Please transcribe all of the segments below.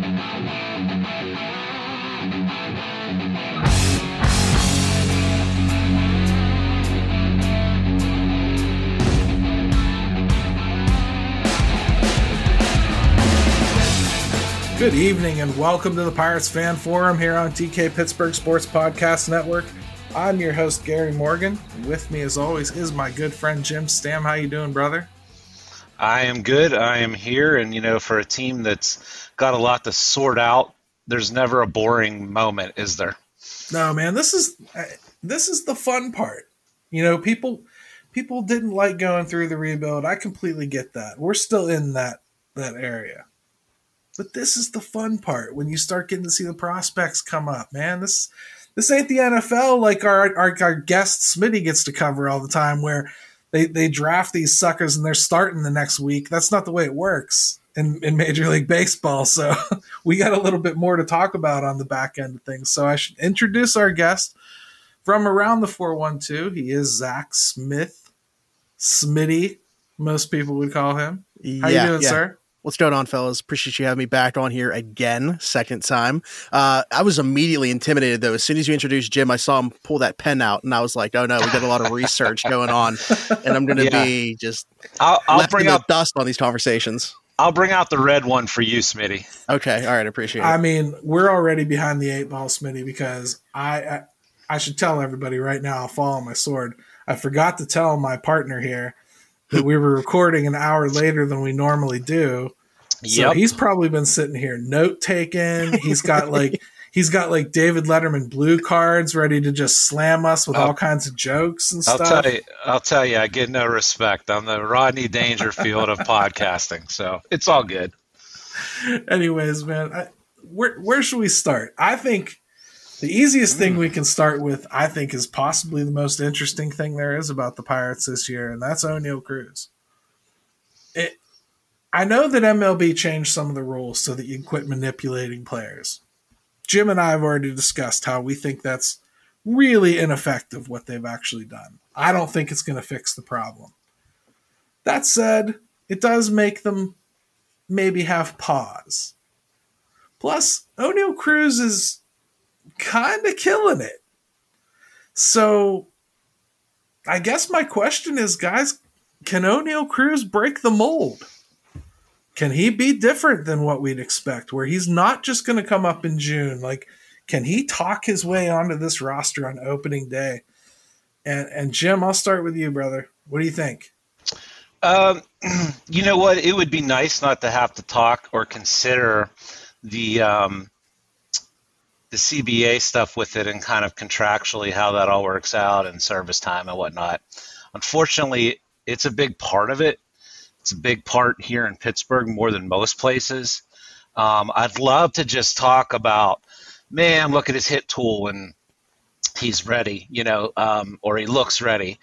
Good evening and welcome to the Pirates Fan Forum here on DK Pittsburgh Sports Podcast Network. I'm your host Gary Morgan. And with me, as always, is my good friend Jim Stamm. How you doing, brother? I am good. I am here, and you know, for a team that's got a lot to sort out, there's never a boring moment, is there? No, man. This is uh, this is the fun part. You know, people people didn't like going through the rebuild. I completely get that. We're still in that that area. But this is the fun part when you start getting to see the prospects come up, man. This this ain't the NFL like our our, our guest Smitty gets to cover all the time, where they they draft these suckers and they're starting the next week. That's not the way it works in, in Major League Baseball. So we got a little bit more to talk about on the back end of things. So I should introduce our guest from around the 412. He is Zach Smith, Smitty, most people would call him. How yeah, you doing, yeah. sir? What's going on, fellas? Appreciate you having me back on here again, second time. Uh, I was immediately intimidated though. As soon as you introduced Jim, I saw him pull that pen out, and I was like, "Oh no, we got a lot of research going on, and I'm going to yeah. be just I'll, I'll bring up dust on these conversations." I'll bring out the red one for you, Smitty. Okay, all right, appreciate it. I mean, we're already behind the eight ball, Smitty, because I, I I should tell everybody right now. I'll fall on my sword. I forgot to tell my partner here that we were recording an hour later than we normally do. So yep. he's probably been sitting here note taking. He's got like he's got like David Letterman blue cards ready to just slam us with I'll, all kinds of jokes and stuff. I'll tell you, I'll tell you, I get no respect. I'm the Rodney Dangerfield of podcasting, so it's all good. Anyways, man, I, where where should we start? I think the easiest thing mm. we can start with, I think, is possibly the most interesting thing there is about the Pirates this year, and that's Oneil Cruz. It, I know that MLB changed some of the rules so that you can quit manipulating players. Jim and I have already discussed how we think that's really ineffective what they've actually done. I don't think it's going to fix the problem. That said, it does make them maybe have pause. Plus, Oneil Cruz is kind of killing it. So I guess my question is, guys, can Oneil Cruz break the mold? Can he be different than what we'd expect, where he's not just going to come up in June? Like, can he talk his way onto this roster on opening day? And and Jim, I'll start with you, brother. What do you think? Um, you know what? It would be nice not to have to talk or consider the um, the CBA stuff with it and kind of contractually how that all works out and service time and whatnot. Unfortunately, it's a big part of it. It's a big part here in Pittsburgh more than most places. Um, I'd love to just talk about, man, look at his hit tool and he's ready, you know, um, or he looks ready.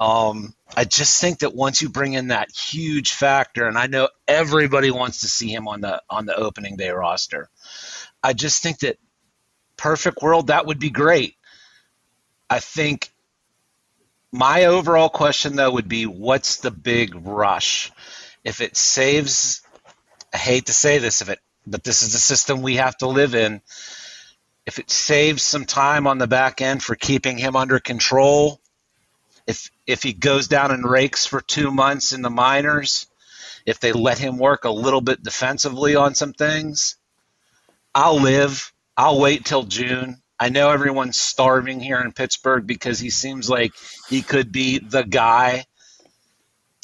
Um, I just think that once you bring in that huge factor, and I know everybody wants to see him on the on the opening day roster, I just think that perfect world, that would be great. I think my overall question though would be what's the big rush? If it saves I hate to say this if it but this is the system we have to live in. If it saves some time on the back end for keeping him under control, if if he goes down and rakes for 2 months in the minors, if they let him work a little bit defensively on some things, I'll live. I'll wait till June. I know everyone's starving here in Pittsburgh because he seems like he could be the guy,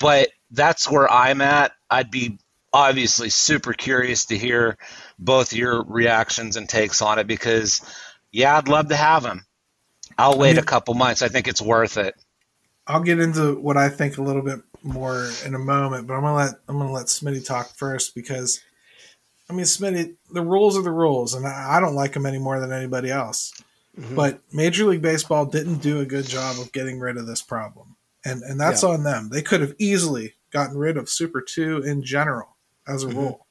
but that's where I'm at. I'd be obviously super curious to hear both your reactions and takes on it because, yeah, I'd love to have him. I'll wait I mean, a couple months. I think it's worth it. I'll get into what I think a little bit more in a moment, but I'm gonna let I'm gonna let Smitty talk first because I mean, Smitty, the rules are the rules, and I don't like them any more than anybody else. Mm-hmm. But Major League Baseball didn't do a good job of getting rid of this problem, and and that's yeah. on them. They could have easily gotten rid of Super Two in general as a mm-hmm. rule.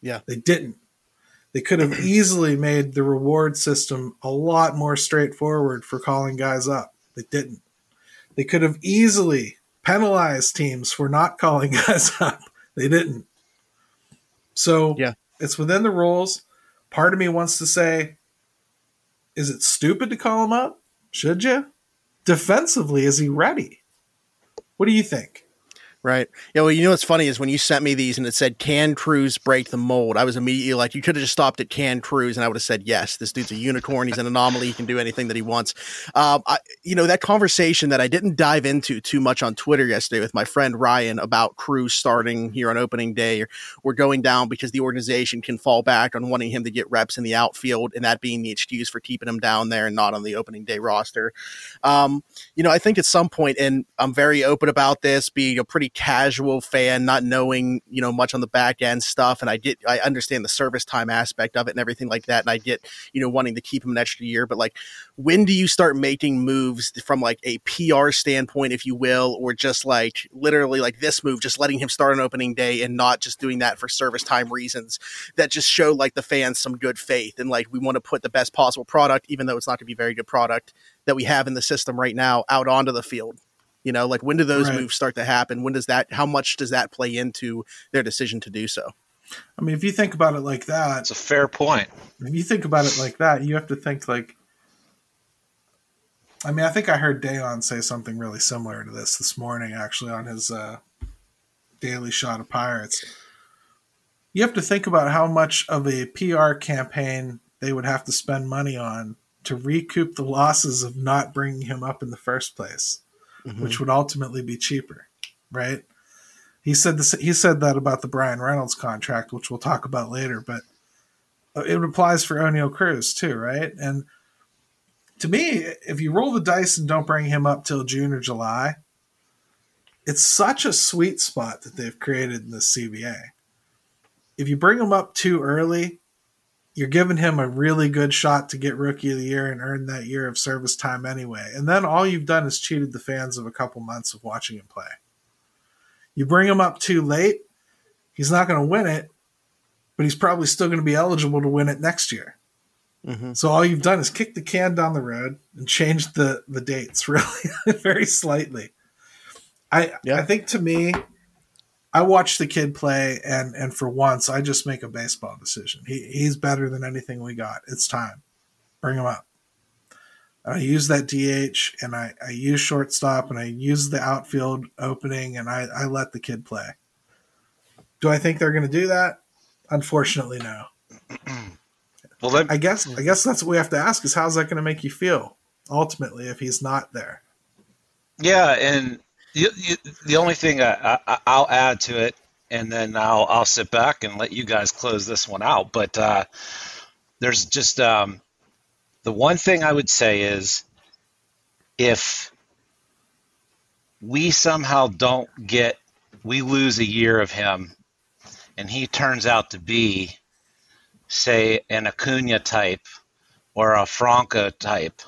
Yeah, they didn't. They could have easily made the reward system a lot more straightforward for calling guys up. They didn't. They could have easily penalized teams for not calling guys up. They didn't. So yeah, it's within the rules. Part of me wants to say, is it stupid to call him up? Should you? Defensively, is he ready? What do you think? Right. Yeah. Well, you know what's funny is when you sent me these and it said "Can Cruz break the mold?" I was immediately like, you could have just stopped at "Can Cruz?" and I would have said, "Yes, this dude's a unicorn. He's an anomaly. He can do anything that he wants." Um, I, you know, that conversation that I didn't dive into too much on Twitter yesterday with my friend Ryan about Cruz starting here on opening day or, or going down because the organization can fall back on wanting him to get reps in the outfield and that being the excuse for keeping him down there and not on the opening day roster. Um, you know, I think at some point, and I'm very open about this, being a pretty casual fan, not knowing you know much on the back end stuff, and I get I understand the service time aspect of it and everything like that, and I get you know wanting to keep him an extra year, but like when do you start making moves from like a PR standpoint, if you will, or just like literally like this move, just letting him start on opening day and not just doing that for service time reasons that just show like the fans some good faith and like we want to put the best possible product, even though it's not going to be very good product that we have in the system right now out onto the field. You know, like when do those right. moves start to happen? When does that? How much does that play into their decision to do so? I mean, if you think about it like that, it's a fair point. If you think about it like that, you have to think like. I mean, I think I heard Dejan say something really similar to this this morning, actually, on his uh, daily shot of Pirates. You have to think about how much of a PR campaign they would have to spend money on to recoup the losses of not bringing him up in the first place mm-hmm. which would ultimately be cheaper, right? He said this. He said that about the Bryan Reynolds contract, which we'll talk about later, but it applies for Oneil Cruz too, right? And to me, if you roll the dice and don't bring him up till June or July, it's such a sweet spot that they've created in the CBA. If you bring him up too early, you're giving him a really good shot to get rookie of the year and earn that year of service time anyway. And then all you've done is cheated the fans of a couple months of watching him play. You bring him up too late, he's not going to win it, but he's probably still going to be eligible to win it next year. Mm-hmm. So all you've done is kick the can down the road and change the the dates really very slightly. I yeah. I think to me I watch the kid play, and and for once, I just make a baseball decision. He he's better than anything we got. It's time. Bring him up. I use that DH, and I, I use shortstop, and I use the outfield opening, and I, I let the kid play. Do I think they're going to do that? Unfortunately, no. well, then, I guess I guess that's what we have to ask: is how's that going to make you feel ultimately if he's not there? Yeah, and the, the only thing I, I, will add to it, and then I'll I'll sit back and let you guys close this one out. But uh, there's just um, the one thing I would say is if we somehow don't get we lose a year of him, and he turns out to be, say, an Acuna type or a Franco type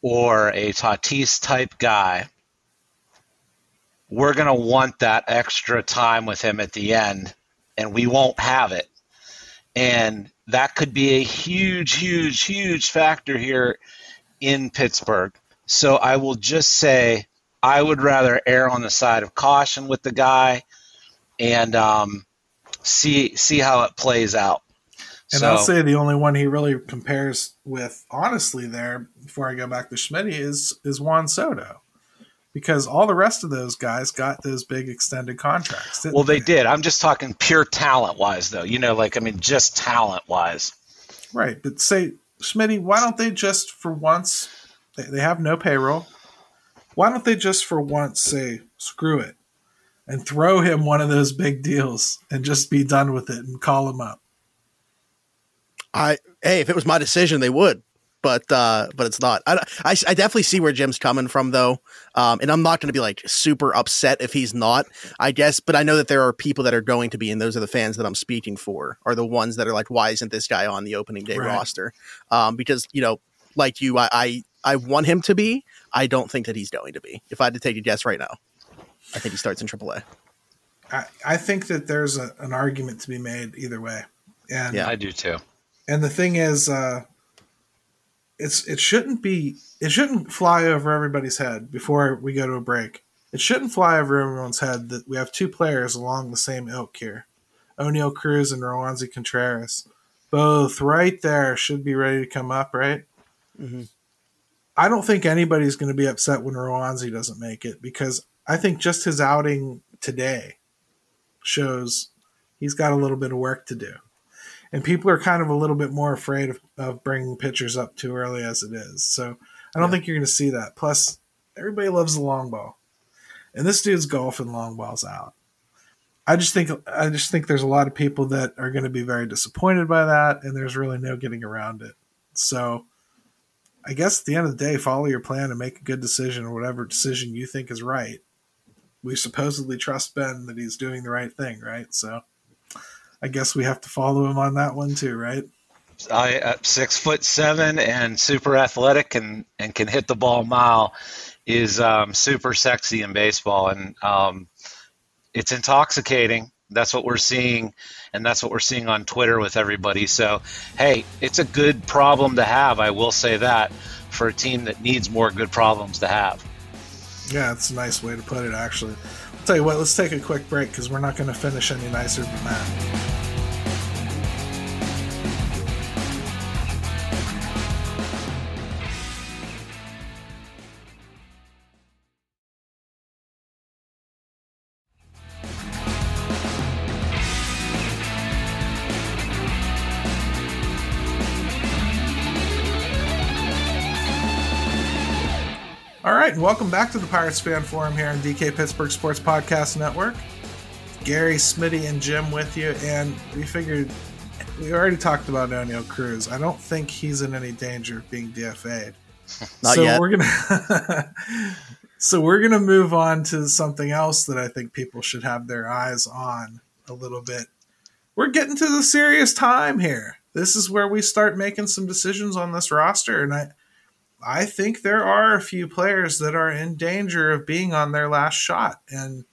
or a Tatis type guy we're going to want that extra time with him at the end, and we won't have it. And that could be a huge, huge, huge factor here in Pittsburgh. So I will just say I would rather err on the side of caution with the guy and um, see see how it plays out. And so, I'll say the only one he really compares with, honestly, there before I go back to Schmidt is is Juan Soto because all the rest of those guys got those big extended contracts. Well, they, they, did. I'm just talking pure talent wise, though. You know, like I mean, just talent wise. Right, but say, Schmitty, why don't they just for once? They, they have no payroll. Why don't they just for once say screw it and throw him one of those big deals and just be done with it and call him up? I hey, if it was my decision, they would but uh, but it's not. I, I, I, definitely see where Jim's coming from though, um, and I'm not going to be like super upset if he's not. I guess, but I know that there are people that are going to be, and those are the fans that I'm speaking for, are the ones that are like, why isn't this guy on the opening day right. roster? Um, because you know, like you, I, I I want him to be. I don't think that he's going to be. If I had to take a guess right now, I think he starts in AAA. I, I think that there's a, an argument to be made either way, and yeah, I do too. And the thing is, uh, it's it shouldn't be it shouldn't fly over everybody's head before we go to a break. It shouldn't fly over everyone's head that we have two players along the same ilk here, Oneil Cruz and Roansy Contreras, both right there should be ready to come up, right? Mhm. I don't think anybody's going to be upset when Rowanzi doesn't make it because I think just his outing today shows he's got a little bit of work to do. And people are kind of a little bit more afraid of, of bringing pitchers up too early as it is. So I don't Yeah. think you're going to see that. Plus, everybody loves the long ball. And this dude's golfing long balls out. I just think I just think there's a lot of people that are going to be very disappointed by that, and there's really no getting around it. So, I guess at the end of the day, follow your plan and make a good decision or whatever decision you think is right. We supposedly trust Ben that he's doing the right thing, right? So, I guess we have to follow him on that one too, right? I uh, six foot seven and super athletic and and can hit the ball a mile is um, super sexy in baseball and um, it's intoxicating. That's what we're seeing, and that's what we're seeing on Twitter with everybody. So, hey, it's a good problem to have. I will say that for a team that needs more good problems to have. Yeah, it's a nice way to put it, actually. I'll tell you what, let's take a quick break because we're not going to finish any nicer than that. Welcome back to the Pirates Fan Forum here on DK Pittsburgh Sports Podcast Network. Gary, Smitty, and Jim with you, and we figured we already talked about Oneil Cruz. I don't think he's in any danger of being DFA'd. Not so yet. we're gonna so we're gonna move on to something else that I think people should have their eyes on a little bit. We're getting to the serious time here. This is where we start making some decisions on this roster, and I I think there are a few players that are in danger of being on their last shot. And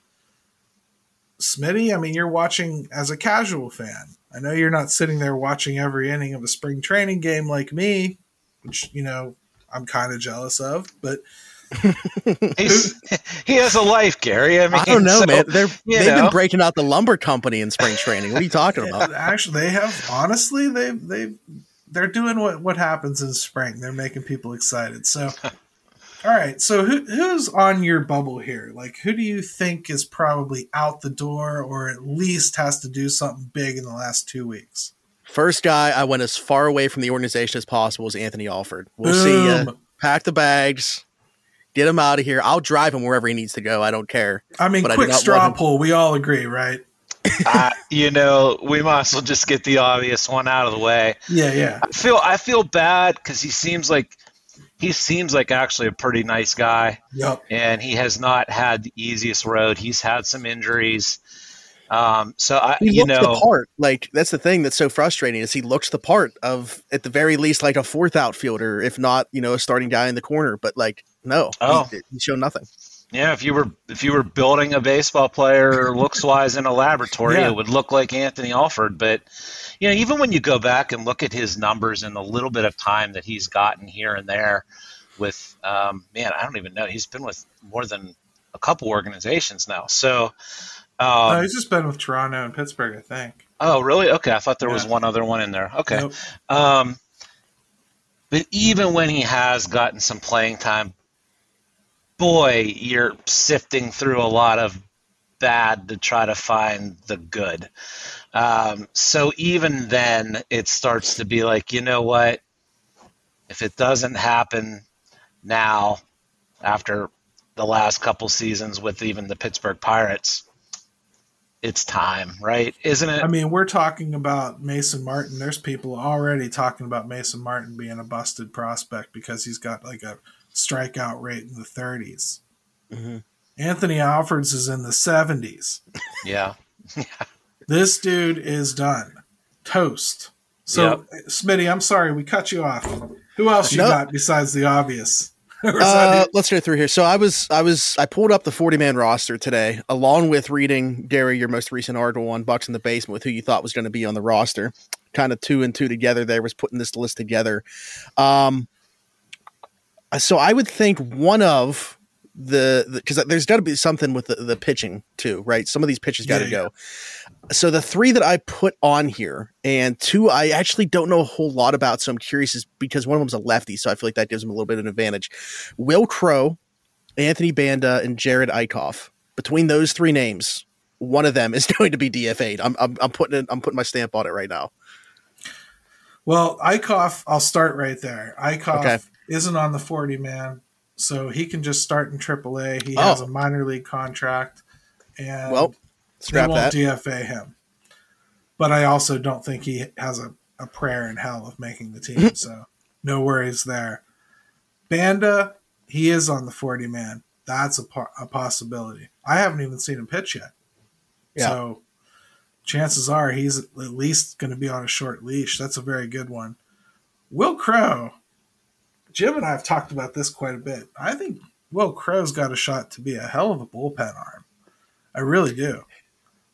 Smitty, I mean, you're watching as a casual fan. I know you're not sitting there watching every inning of a spring training game like me, which, you know, I'm kind of jealous of, but he has a life, Gary. I mean, I don't know, so, man. They're, they've know. been breaking out the lumber company in spring training. What are you talking about? actually they have honestly they they they're doing what what happens in spring. They're making people excited. So all right, so who who's on your bubble here? Like who do you think is probably out the door or at least has to do something big in the last 2 weeks? First guy, I went as far away from the organization as possible is Anthony Alford. We'll see you. Pack the bags, get him out of here. I'll drive him wherever he needs to go. I don't care. I mean, But I quick not straw poll. We all agree, right? uh, you know, we might as well just get the obvious one out of the way. Yeah, yeah. I feel I feel bad because he seems like he seems like actually a pretty nice guy, Yep. and he has not had the easiest road. He's had some injuries, um, so I, He you know, the part. Like that's the thing that's so frustrating is he looks the part of at the very least like a fourth outfielder, if not you know a starting guy in the corner. But like no, Oh. he, he showed nothing. Yeah. If you were if you were building a baseball player looks wise in a laboratory, Yeah. it would look like Anthony Alford. But you know, even when you go back and look at his numbers and the little bit of time that he's gotten here and there, with um, man, I don't even know. He's been with more than a couple organizations now. So. Um, no, he's just been with Toronto and Pittsburgh, I think. Oh, really? Okay, I thought there was one other one in there. Okay. Nope. Um, but even when he has gotten some playing time, boy, you're sifting through a lot of bad to try to find the good. Um, so even then, it starts to be like, you know what? If it doesn't happen now, after the last couple seasons with even the Pittsburgh Pirates, it's time, right? Isn't it? I mean, we're talking about Mason Martin. There's people already talking about Mason Martin being a busted prospect because he's got like a strikeout rate in the 30s. Mhm. Anthony Alfords is in the 70s. yeah. This dude is done. Toast. So, Smitty, I'm sorry we cut you off. Who else you No. got besides the obvious? Or is that Uh, let's go through here. So I was, I was, I pulled up the forty man roster today, along with reading Gary your most recent article on Bucs in the Basement with who you thought was going to be on the roster. Kind of two and two together. There was putting this list together. Um, Uh, so I would think one of the because there's got to be something with the, the pitching too, right? Some of these pitches got to Yeah, go. So the three that I put on here, and two I actually don't know a whole lot about, so I'm curious is because one of them's a lefty, so I feel like that gives him a little bit of an advantage. Wil Crowe, Anthony Banda, and Jerad Eickhoff. Between those three names, one of them is going to be DFA'd. I'm I'm, I'm putting it, I'm putting my stamp on it right now. Well, Eickhoff, I'll start right there. Eichhoff Okay. Isn't on the 40 man, so he can just start in AAA. He oh. has Oh. a minor league contract, and Well, they won't that. DFA him. But I also don't think he has a, a prayer in hell of making the team, so no worries there. Banda, he is on the 40 man. That's a, po- a possibility. I haven't even seen him pitch yet. Yeah. So chances are he's at least going to be on a short leash. That's a very good one. Wil Crowe, Jim and I have talked about this quite a bit. I think Wil Crowe's got a shot to be a hell of a bullpen arm. I really do.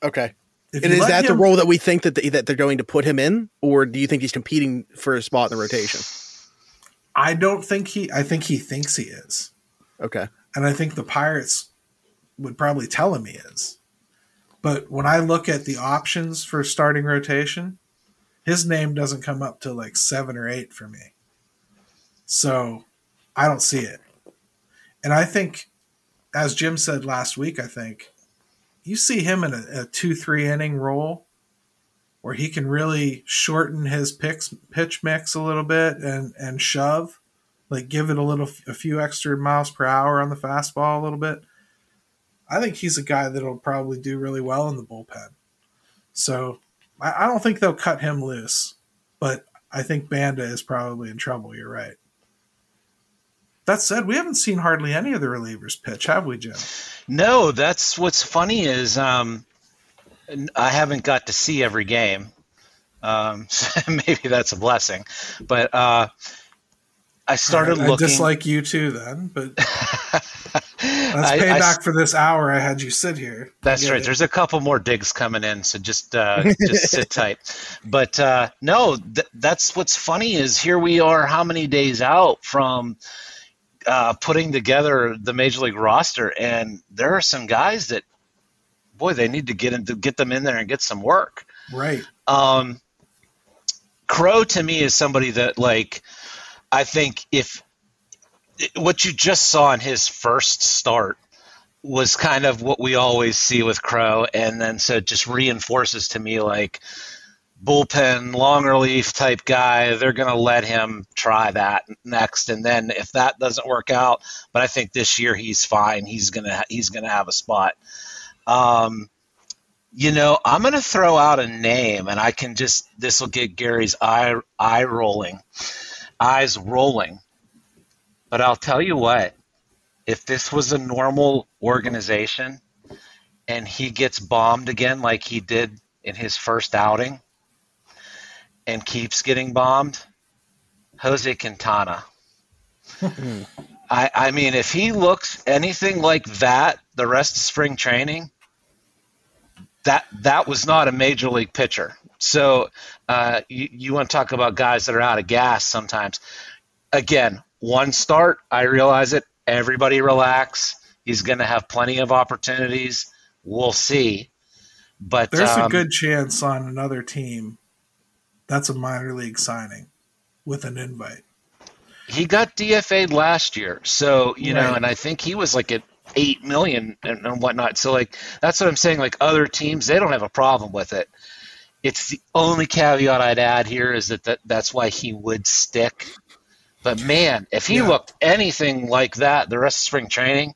Okay. If And is that the role that we think that they, that they're going to put him in, or do you think he's competing for a spot in the rotation? I don't think he. I think he thinks he is, Okay. and I think the Pirates would probably tell him he is. But when I look at the options for starting rotation, his name doesn't come up to like seven or eight for me. So I don't see it. And I think, as Jim said last week, I think you see him in a, a two, three inning role where he can really shorten his picks, pitch mix a little bit and, and shove, like give it a little, a few extra miles per hour on the fastball a little bit. I think he's a guy that'll probably do really well in the bullpen. So I, I don't think they'll cut him loose, but I think Banda is probably in trouble. You're right. That said, we haven't seen hardly any of the relievers pitch, have we, Jim? No, that's what's funny is um, I haven't got to see every game. Um, so maybe that's a blessing, but uh, I started I looking. dislike you too, then, but that's I- I payback for this hour I had you sit here. That's right. it. There's a couple more digs coming in, so just uh, just sit tight. But uh, no, th- that's what's funny is here we are, how many days out from uh, putting together the major league roster, and there are some guys that, boy, they need to get into get them in there and get some work. right. Um, Crowe to me is somebody that like I think if what you just saw in his first start was kind of what we always see with Crowe, and then so it just reinforces to me like bullpen long relief type guy. They're going to let him try that next, and then if that doesn't work out, but I think this year he's fine. He's gonna he's gonna have a spot. Um, you know, I'm going to throw out a name, and I can just this will get Gary's eye eye rolling, eyes rolling. But I'll tell you what, if this was a normal organization, and he gets bombed again like he did in his first outing, and keeps getting bombed, Jose Quintana. I, I mean, if he looks anything like that the rest of spring training, that that was not a major league pitcher. So uh, you, you want to talk about guys that are out of gas sometimes. Again, one start, I realize it. Everybody relax. He's going to have plenty of opportunities. We'll see. But There's a um, good chance on another team that's a minor league signing with an invite. he got DFA'd last year, so you know, and I think he was like at eight million and, and whatnot. So like that's what I'm saying. Like other teams, they don't have a problem with it. It's the only caveat I'd add here is that, that that's why he would stick. But man, if he Yeah. looked anything like that the rest of spring training,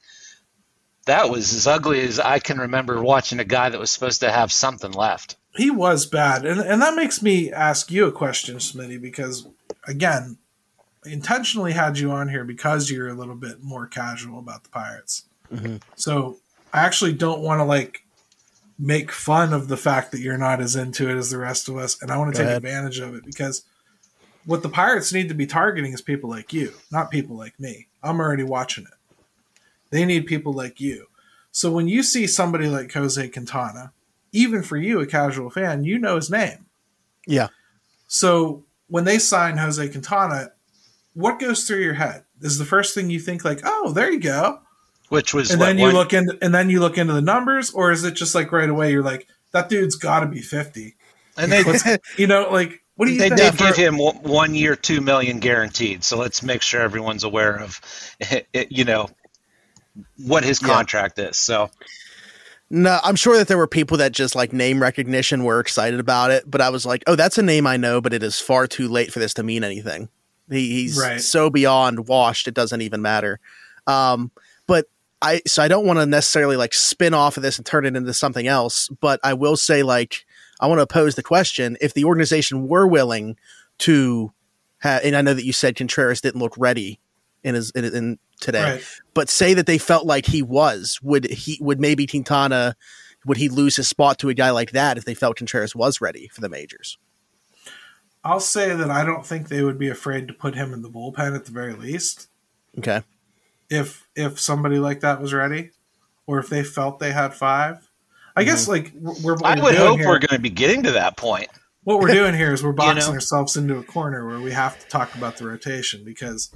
that was as ugly as I can remember watching a guy that was supposed to have something left. He was bad, and and that makes me ask you a question, Smitty, because again, intentionally had you on here because you're a little bit more casual about the Pirates. Mhm. So I actually don't want to like make fun of the fact that you're not as into it as the rest of us, and I want to Go take ahead. advantage of it because what the Pirates need to be targeting is people like you, not people like me. I'm already watching it. They need people like you. So when you see somebody like Jose Quintana, even for you, a casual fan, you know his name. Yeah. So when they sign Jose Quintana, what goes through your head? Is the first thing you think like, oh, there you go? which was and what, then you one- look into and then you look into the numbers, or is it just like right away you're like that dude's got to be fifty? and they you know, like what do you they think? did give him one one year, two million guaranteed. So let's make sure everyone's aware of, it, you know, what his Yeah. contract is. So No, I'm sure that there were people that just like name recognition were excited about it, but I was like, oh, that's a name I know, but it is far too late for this to mean anything. He, he's Right. so beyond washed, it doesn't even matter. Um, but I, so I don't want to necessarily like spin off of this and turn it into something else, but I will say, like, I want to pose the question if the organization were willing to have, and I know that you said Contreras didn't look ready in his, in, in today Right. but say that they felt like he was would he would maybe Quintana would he lose his spot to a guy like that if they felt Contreras was ready for the majors I'll say that I don't think they would be afraid to put him in the bullpen at the very least okay if if somebody like that was ready, or if they felt they had five. I guess mm-hmm. like we're, I we're would hope here- we're going to be getting to that point. What we're doing here is we're boxing know? ourselves into a corner where we have to talk about the rotation because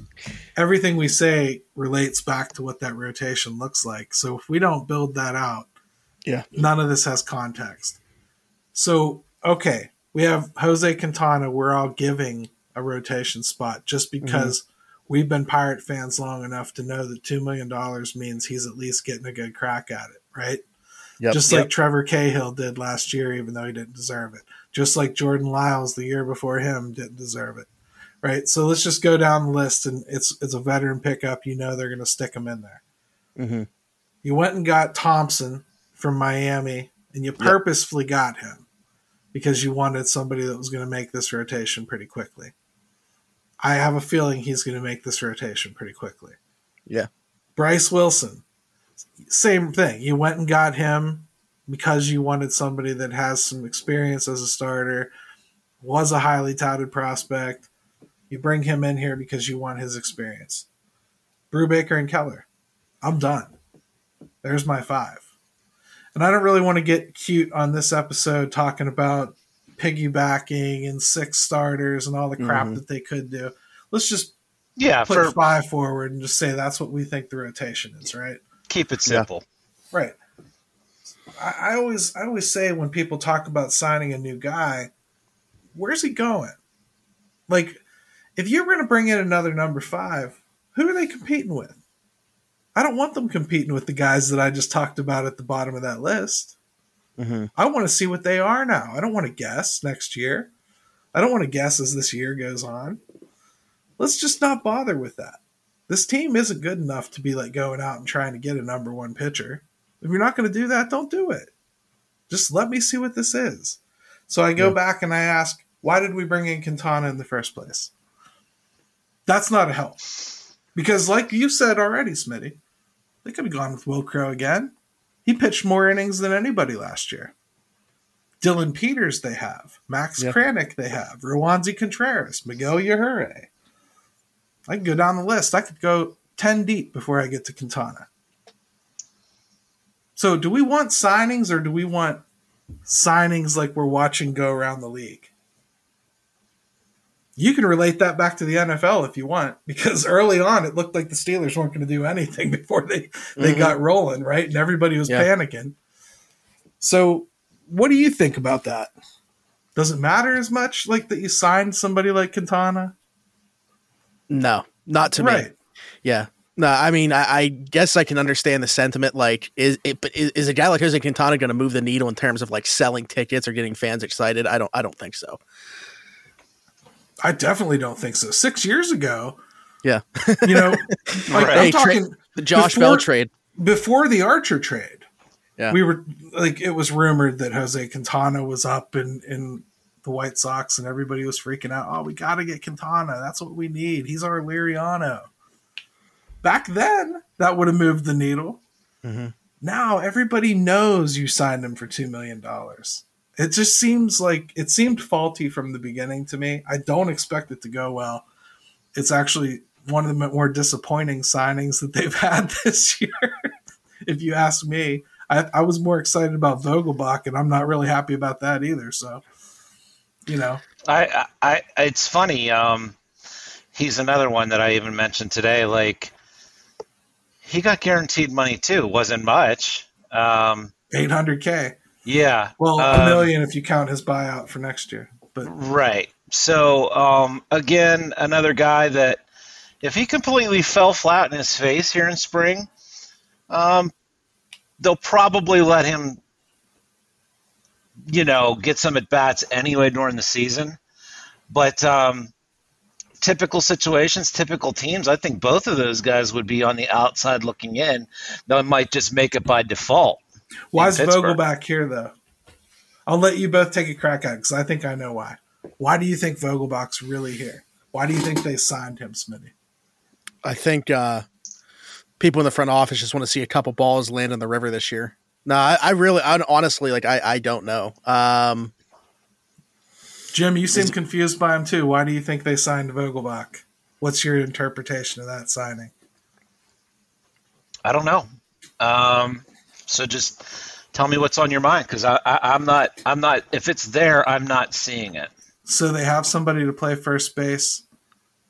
everything we say relates back to what that rotation looks like. So if we don't build that out, Yeah. none of this has context. So okay, we have Jose Quintana. We're all giving a rotation spot just mm-hmm. because we've been Pirate fans long enough to know that two million dollars means he's at least getting a good crack at it, right? Yep. Just like Trevor Cahill did last year, even though he didn't deserve it. Just like Jordan Lyles the year before him didn't deserve it. Right. So let's just go down the list and it's it's a veteran pickup. You know they're gonna stick him in there. Mhm. You went and got Thompson from Miami and you purposefully got him because you wanted somebody that was gonna make this rotation pretty quickly. I have a feeling he's gonna make this rotation pretty quickly. Yeah. Bryce Wilson, same thing. You went and got him because you wanted somebody that has some experience as a starter, was a highly touted prospect. You bring him in here because you want his experience. Brubaker and Keller. I'm done. There's my five. And I don't really want to get cute on this episode talking about piggybacking and six starters and all the crap Mhm. that they could do. Let's just Yeah, put for five forward and just say that's what we think the rotation is, right? keep it simple. Right. I, I always I always say when people talk about signing a new guy, where's he going? Like, if you're going to bring in another number five, who are they competing with? I don't want them competing with the guys that I just talked about at the bottom of that list. Mhm. I want to see what they are now. I don't want to guess next year. I don't want to guess as this year goes on. Let's just not bother with that. This team isn't good enough to be like going out and trying to get a number one pitcher. If you're not going to do that, don't do it. Just let me see what this is. So I go Yeah. back and I ask, why did we bring in Quintana in the first place? That's not a help. Because, like you said already, Smitty, they could have gone with Wil Crowe again. He pitched more innings than anybody last year. Dillon Peters, they have. Max Yeah. Kranick, they have. Roansy Contreras, Miguel Yajure. I can go down the list. I could go 10 deep before I get to Quintana. So, do we want signings or do we want signings like we're watching go around the league? You can relate that back to the NFL if you want, because early on it looked like the Steelers weren't going to do anything before they, they Mhm. got rolling, right? And everybody was Yeah. panicking. So, what do you think about that? Does it matter as much like that you signed somebody like Quintana? no not to me yeah no I mean I, I guess I can understand the sentiment like is it but is, is a guy like Jose Quintana going to move the needle in terms of like selling tickets or getting fans excited I don't I don't think so I definitely don't think so. Six years ago, yeah you know, like Right. I'm Hey, tra- talking the Josh Before- Bell trade before the Archer trade. Yeah. We were like it was rumored that Jose Quintana was up in in the White Sox and everybody was freaking out. Oh, we got to get Quintana. That's what we need. He's our Liriano. Back then, that would have moved the needle. Mhm. Now everybody knows you signed him for two million dollars. It just seems like it seemed faulty from the beginning to me. I don't expect it to go well. It's actually one of the more disappointing signings that they've had this year. if you ask me, I, I was more excited about Vogelbach, and I'm not really happy about that either. So, you know, I, I, I it's funny. Um, he's another one that I even mentioned today. Like he got guaranteed money too. wasn't much. Um, 800k. Yeah. Well, um, a million if you count his buyout for next year. But right. So um, again, another guy that if he completely fell flat in his face here in spring, um, they'll probably let him, you know, get some at bats anyway during the season. But um, typical situations, typical teams, I think both of those guys would be on the outside looking in. They might just make it by default. why is Vogel back here though? I'll let you both take a crack at it because I think I know why. Why do you think Vogelbach's really here? Why do you think they signed him, Smitty? I think uh, people in the front office just want to see a couple balls land in the river this year. No, I, I really, I, honestly, like, I, I don't know. Um, Jim, you seem confused by him too. Why do you think they signed Vogelbach? What's your interpretation of that signing? I don't know. Um, so just tell me what's on your mind because I, I, I'm not, I'm not. If it's there, I'm not seeing it. So they have somebody to play first base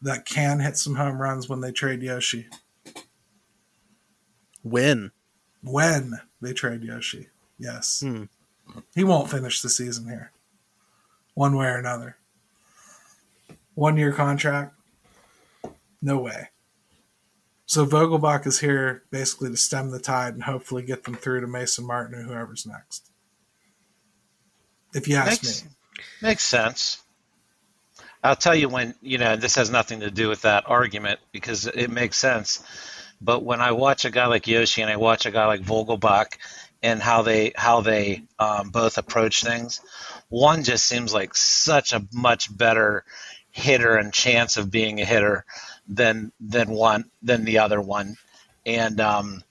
that can hit some home runs when they trade Yoshi. When? When they trade Yoshi. Yes. Hmm. He won't finish the season here. One way or another. One year contract. No way. So Vogelbach is here basically to stem the tide and hopefully get them through to Mason Martin or whoever's next. If you ask Makes, me. makes sense. I'll tell you when, you know, this has nothing to do with that argument because it makes sense. But when I watch a guy like Yoshi and I watch a guy like Vogelbach and how they how they um, both approach things, one just seems like such a much better hitter and chance of being a hitter than than one than the other one, and um,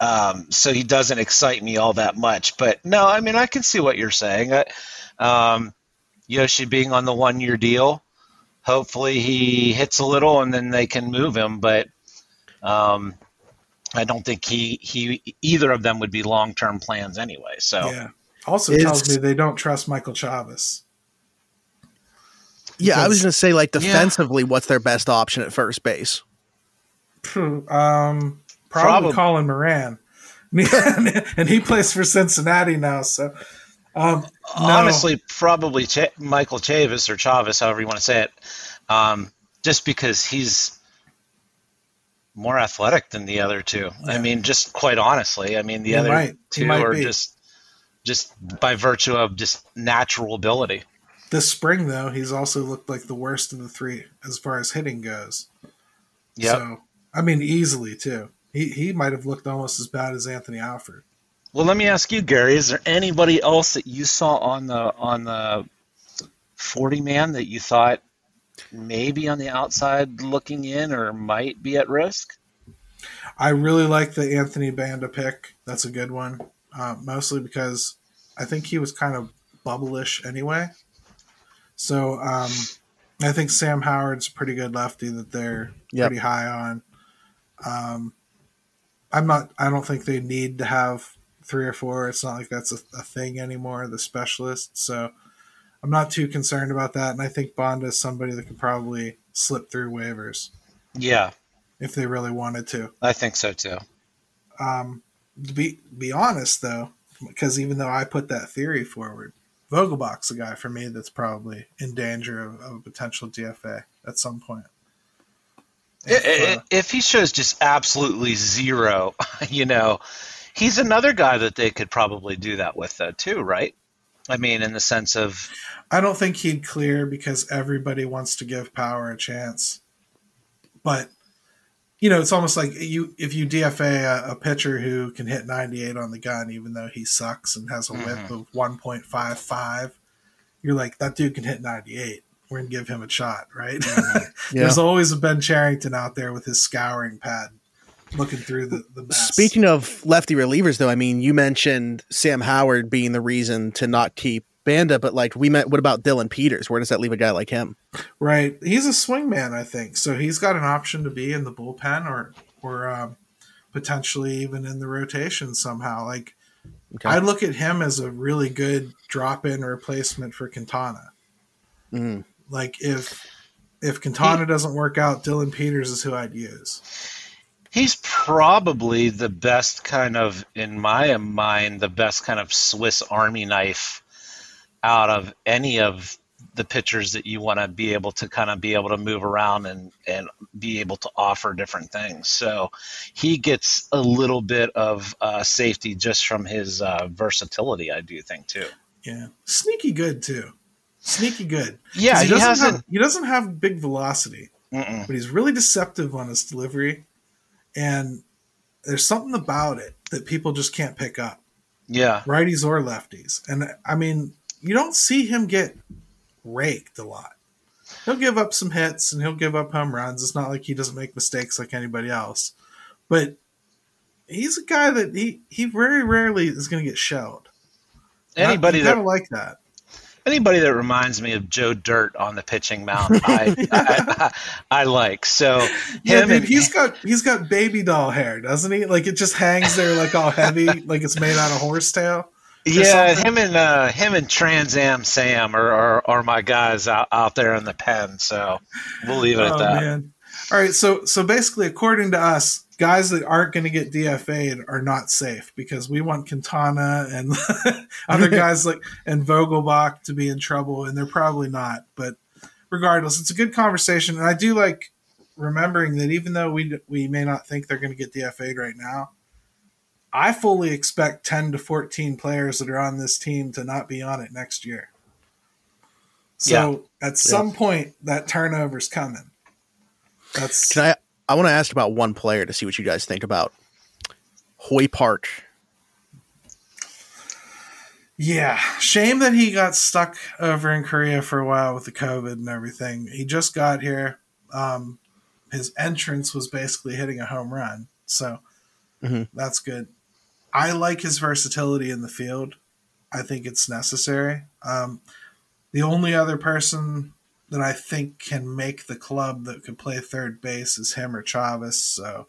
um, so he doesn't excite me all that much. But no, I mean I can see what you're saying. I, um, Yoshi being on the one year deal, hopefully he hits a little and then they can move him. But um, I don't think he he either of them would be long term plans anyway. So Yeah. Also It's- tells me they don't trust Michael Chavez. Yeah, I was going to say, like, Yeah. defensively, what's their best option at first base? Um, probably Probab- Colin Moran, and he plays for Cincinnati now. So, um, no. honestly, probably Ch- Michael Chavis or Chavez, however you want to say it, um, just because he's more athletic than the other two. I mean, just quite honestly, I mean the He other might. Two are be. just just by virtue of just natural ability. this spring though, he's also looked like the worst of the three as far as hitting goes. Yeah. So, I mean, easily too. He he might have looked almost as bad as Anthony Alford. Well, let me ask you, Gary. Is there anybody else that you saw on the on the forty man that you thought maybe on the outside looking in or might be at risk? I really like the Anthony Banda pick. That's a good one. Uh, mostly because I think he was kind of bubblish anyway. So um, I think Sam Howard's a pretty good lefty that they're Yep. pretty high on. Um, I'm not. I don't think they need to have three or four. It's not like that's a, a thing anymore. The specialists. So I'm not too concerned about that. And I think Bond is somebody that could probably slip through waivers Yeah, if they really wanted to. I think so too. Um, to be be honest though, because even though I put that theory forward, Vogelbach's a guy for me that's probably in danger of, of a potential DFA at some point. If, uh, if he shows just absolutely zero, you know, he's another guy that they could probably do that with, though, too, right? I mean, in the sense of, I don't think he'd clear because everybody wants to give Power a chance. But you know, it's almost like you if you DFA a, a pitcher who can hit 98 on the gun, even though he sucks and has a mm-hmm. whip of 1.55, you're like that dude can hit 98. We're gonna give him a shot, right? Mm-hmm. Yeah. There's always a Ben Cherington out there with his scouring pad, looking through the, the mess. Speaking of lefty relievers, though, I mean, you mentioned Sam Howard being the reason to not keep Banda, but like we met, what about Dillon Peters? Where does that leave a guy like him? Right. He's a swingman, I think. So he's got an option to be in the bullpen or or um, potentially even in the rotation somehow. Like Okay. I look at him as a really good drop in replacement for Quintana. Mhm. Like if if Quintana doesn't work out, Dillon Peters is who I'd use. He's probably the best kind of, in my mind, the best kind of Swiss Army knife out of any of the pitchers that you want to be able to kind of be able to move around and and be able to offer different things. So he gets a little bit of uh, safety just from his uh, versatility. I do think too. Yeah, sneaky good too. Sneaky good. Yeah, he, he, doesn't have he doesn't have big velocity, mm-mm. but he's really deceptive on his delivery, and there's something about it that people just can't pick up, Yeah, righties or lefties. And I mean, you don't see him get raked a lot. He'll give up some hits and he'll give up home runs. It's not like he doesn't make mistakes like anybody else, but he's a guy that he he very rarely is going to get shelled. anybody that like that. anybody that reminds me of Joe Dirt on the pitching mound, I, I, I, I like. So Yeah, dude, and he's got he's got baby doll hair, doesn't he? Like it just hangs there like all heavy, like it's made out of horsetail. Yeah, him and uh, him and Trans Am Sam are, are, are my guys out, out there in the pen. So we'll leave it at Oh that. man. All right, so so basically according to us, guys that aren't going to get DFA'd are not safe because we want Quintana and other guys like and Vogelbach to be in trouble and they're probably not, but regardless, it's a good conversation and I do like remembering that even though we we may not think they're going to get DFA'd right now, I fully expect 10 to 14 players that are on this team to not be on it next year. So at some point, that turnover's coming. That's Can I? I want to ask about one player to see what you guys think about Hoy Park. yeah. Shame that he got stuck over in Korea for a while with the COVID and everything. He just got here. Um, his entrance was basically hitting a home run, so Mhm. that's good. I like his versatility in the field. I think it's necessary. Um, the only other person that I think can make the club that could play third base is him or Chavis. So,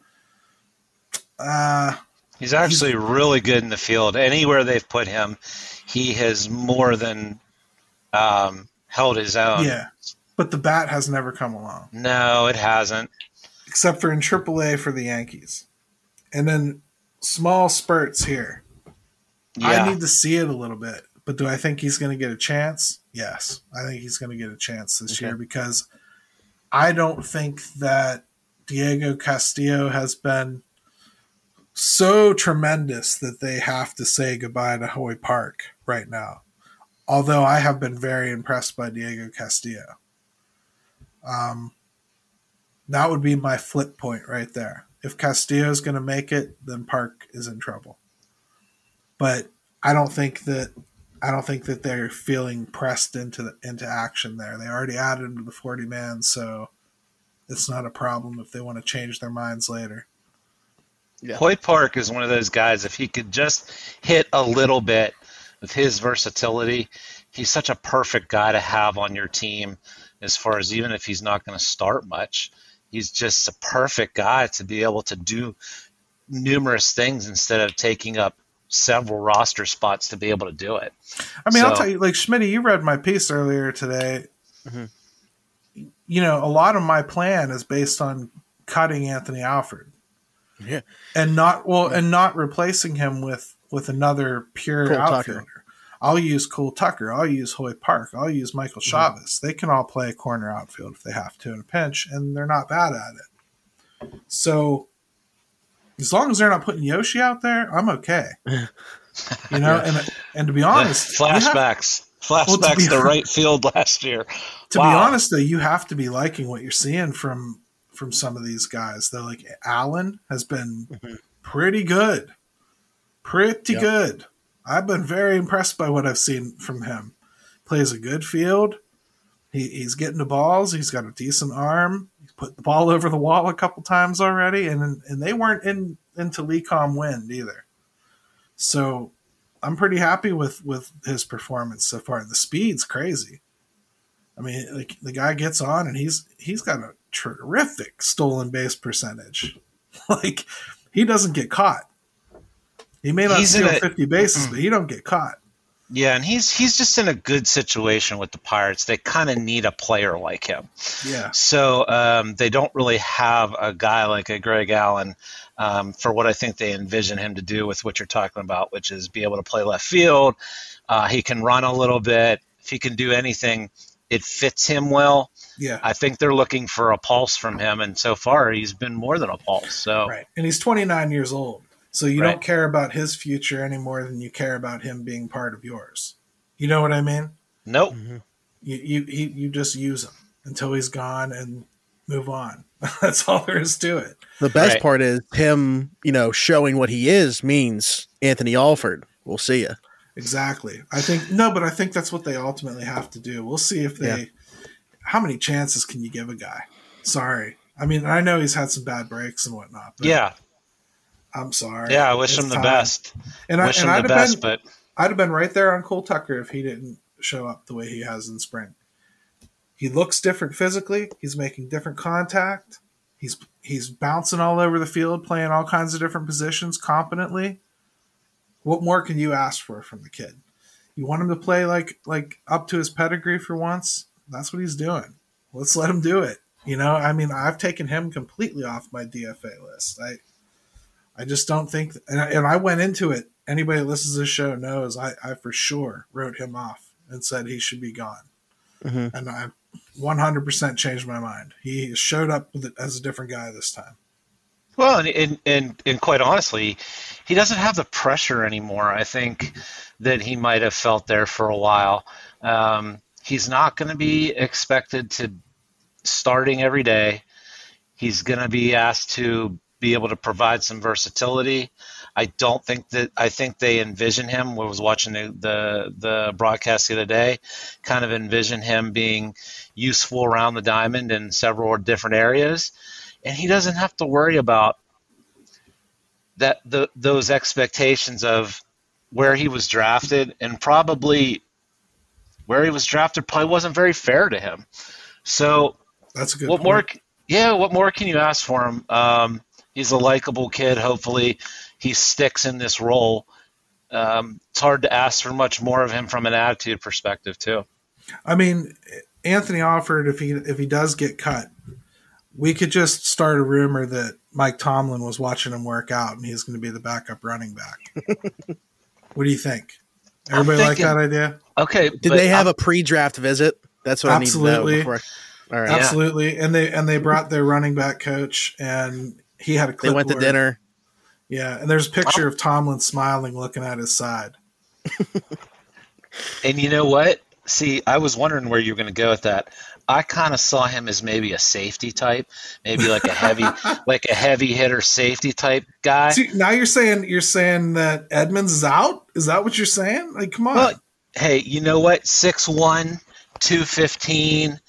uh, He's actually really good in the field. Anywhere they've put him, he has more than um, held his own. yeah. But the bat has never come along. No, it hasn't. except for in AAA for the Yankees. And then small spurts here. Yeah. I need to see it a little bit. But do I think he's going to get a chance? Yes. I think he's going to get a chance this Okay. year because I don't think that Diego Castillo has been so tremendous that they have to say goodbye to Hoy Park right now. Although I have been very impressed by Diego Castillo. Um, that would be my flip point right there. If Castillo is going to make it, then Park is in trouble. But I don't think that I don't think that they're feeling pressed into the, into action there. They already added him to the forty man, so it's not a problem if they want to change their minds later. Yeah. Hoy Park is one of those guys. If he could just hit a little bit with his versatility, he's such a perfect guy to have on your team. As far as even if he's not going to start much, he's just a perfect guy to be able to do numerous things instead of taking up several roster spots to be able to do it. I mean, I'll tell you, like Smitty, you read my piece earlier today. Mhm. You know, a lot of my plan is based on cutting Anthony Alford. Yeah. and not well, and not replacing him with with another pure Cole Tucker. I'll use Cole Tucker. I'll use Hoy Park. I'll use Michael Mm-hmm. Chavis. They can all play a corner outfield if they have to in a pinch, and they're not bad at it. So, as long as they're not putting Yoshi out there, I'm okay. You know, and and to be honest, you have- flashbacks, Well, to flashbacks to right field last year. to Wow. be honest though, you have to be liking what you're seeing from from some of these guys. Though, like Allen has been Mhm. pretty good, pretty Yep. good. I've been very impressed by what I've seen from him. Plays a good field. He, he's getting the balls. He's got a decent arm. He's put the ball over the wall a couple times already, and and they weren't in into Lecom wind either. So I'm pretty happy with with his performance so far. The speed's crazy. I mean, like the guy gets on and he's he's got a terrific stolen base percentage. like he doesn't get caught. He may not He's steal a- 50 bases, but he don't get caught. Yeah, and he's he's just in a good situation with the Pirates. They kind of need a player like him. Yeah. So um, they don't really have a guy like a Greg Allen um, for what I think they envision him to do with what you're talking about, which is be able to play left field. Uh, he can run a little bit. If he can do anything, it fits him well. Yeah. I think they're looking for a pulse from him, and so far he's been more than a pulse. So Right. And he's 29 years old. So you Right. don't care about his future any more than you care about him being part of yours. You know what I mean? nope. Mm-hmm. You you he, you just use him until he's gone and move on. That's all there is to it. The best Right. part is him, you know, showing what he is means Anthony Alford. We'll see you. Exactly. I think no, but I think that's what they ultimately have to do. We'll see if they. Yeah. How many chances can you give a guy? Sorry. I mean, I know he's had some bad breaks and whatnot. But Yeah, I'm sorry. yeah. I wish It's him the time. best. And, I, wish and him I'd the best, been, but I'd have been right there on Cole Tucker if he didn't show up the way he has in spring. He looks different physically. He's making different contact. He's he's bouncing all over the field, playing all kinds of different positions competently. What more can you ask for from the kid? You want him to play like like up to his pedigree for once? That's what he's doing. Let's let him do it. You know, I mean, I've taken him completely off my DFA list. I I just don't think, and I, and I went into it. Anybody that listens to this show knows I, I for sure wrote him off and said he should be gone. Mhm. And I 100% changed my mind. He showed up with it as a different guy this time. Well, and, and and and quite honestly, he doesn't have the pressure anymore. I think that he might have felt there for a while. Um, he's not going to be expected to starting every day. He's going to be asked to be able to provide some versatility. I don't think that I think they envision him. I was watching the, the the broadcast the other day, kind of envision him being useful around the diamond in several different areas, and he doesn't have to worry about that the, those expectations of where he was drafted and probably where he was drafted probably wasn't very fair to him. So That's a good what point. more? Yeah, what more can you ask for him? Um, he's a likable kid. Hopefully, he sticks in this role. Um, it's hard to ask for much more of him from an attitude perspective, too. I mean, Anthony Alford if he if he does get cut, we could just start a rumor that Mike Tomlin was watching him work out and he's going to be the backup running back. what do you think? I'm Everybody like that idea? Okay, Did they have a pre-draft visit? That's what Absolutely. I need to know. Before I, all right. Yeah. Absolutely. And they and they brought their running back coach and he had a They went to dinner. Yeah, and there's a picture of Tomlin smiling, looking at his side. And you know what? See, I was wondering where you were going to go with that. I kind of saw him as maybe a safety type, maybe like a heavy, like a heavy hitter safety type guy. See, now you're saying you're saying that Edmunds is out. Is that what you're saying? Like, come on. Well, hey, you know what? 6'1", 215,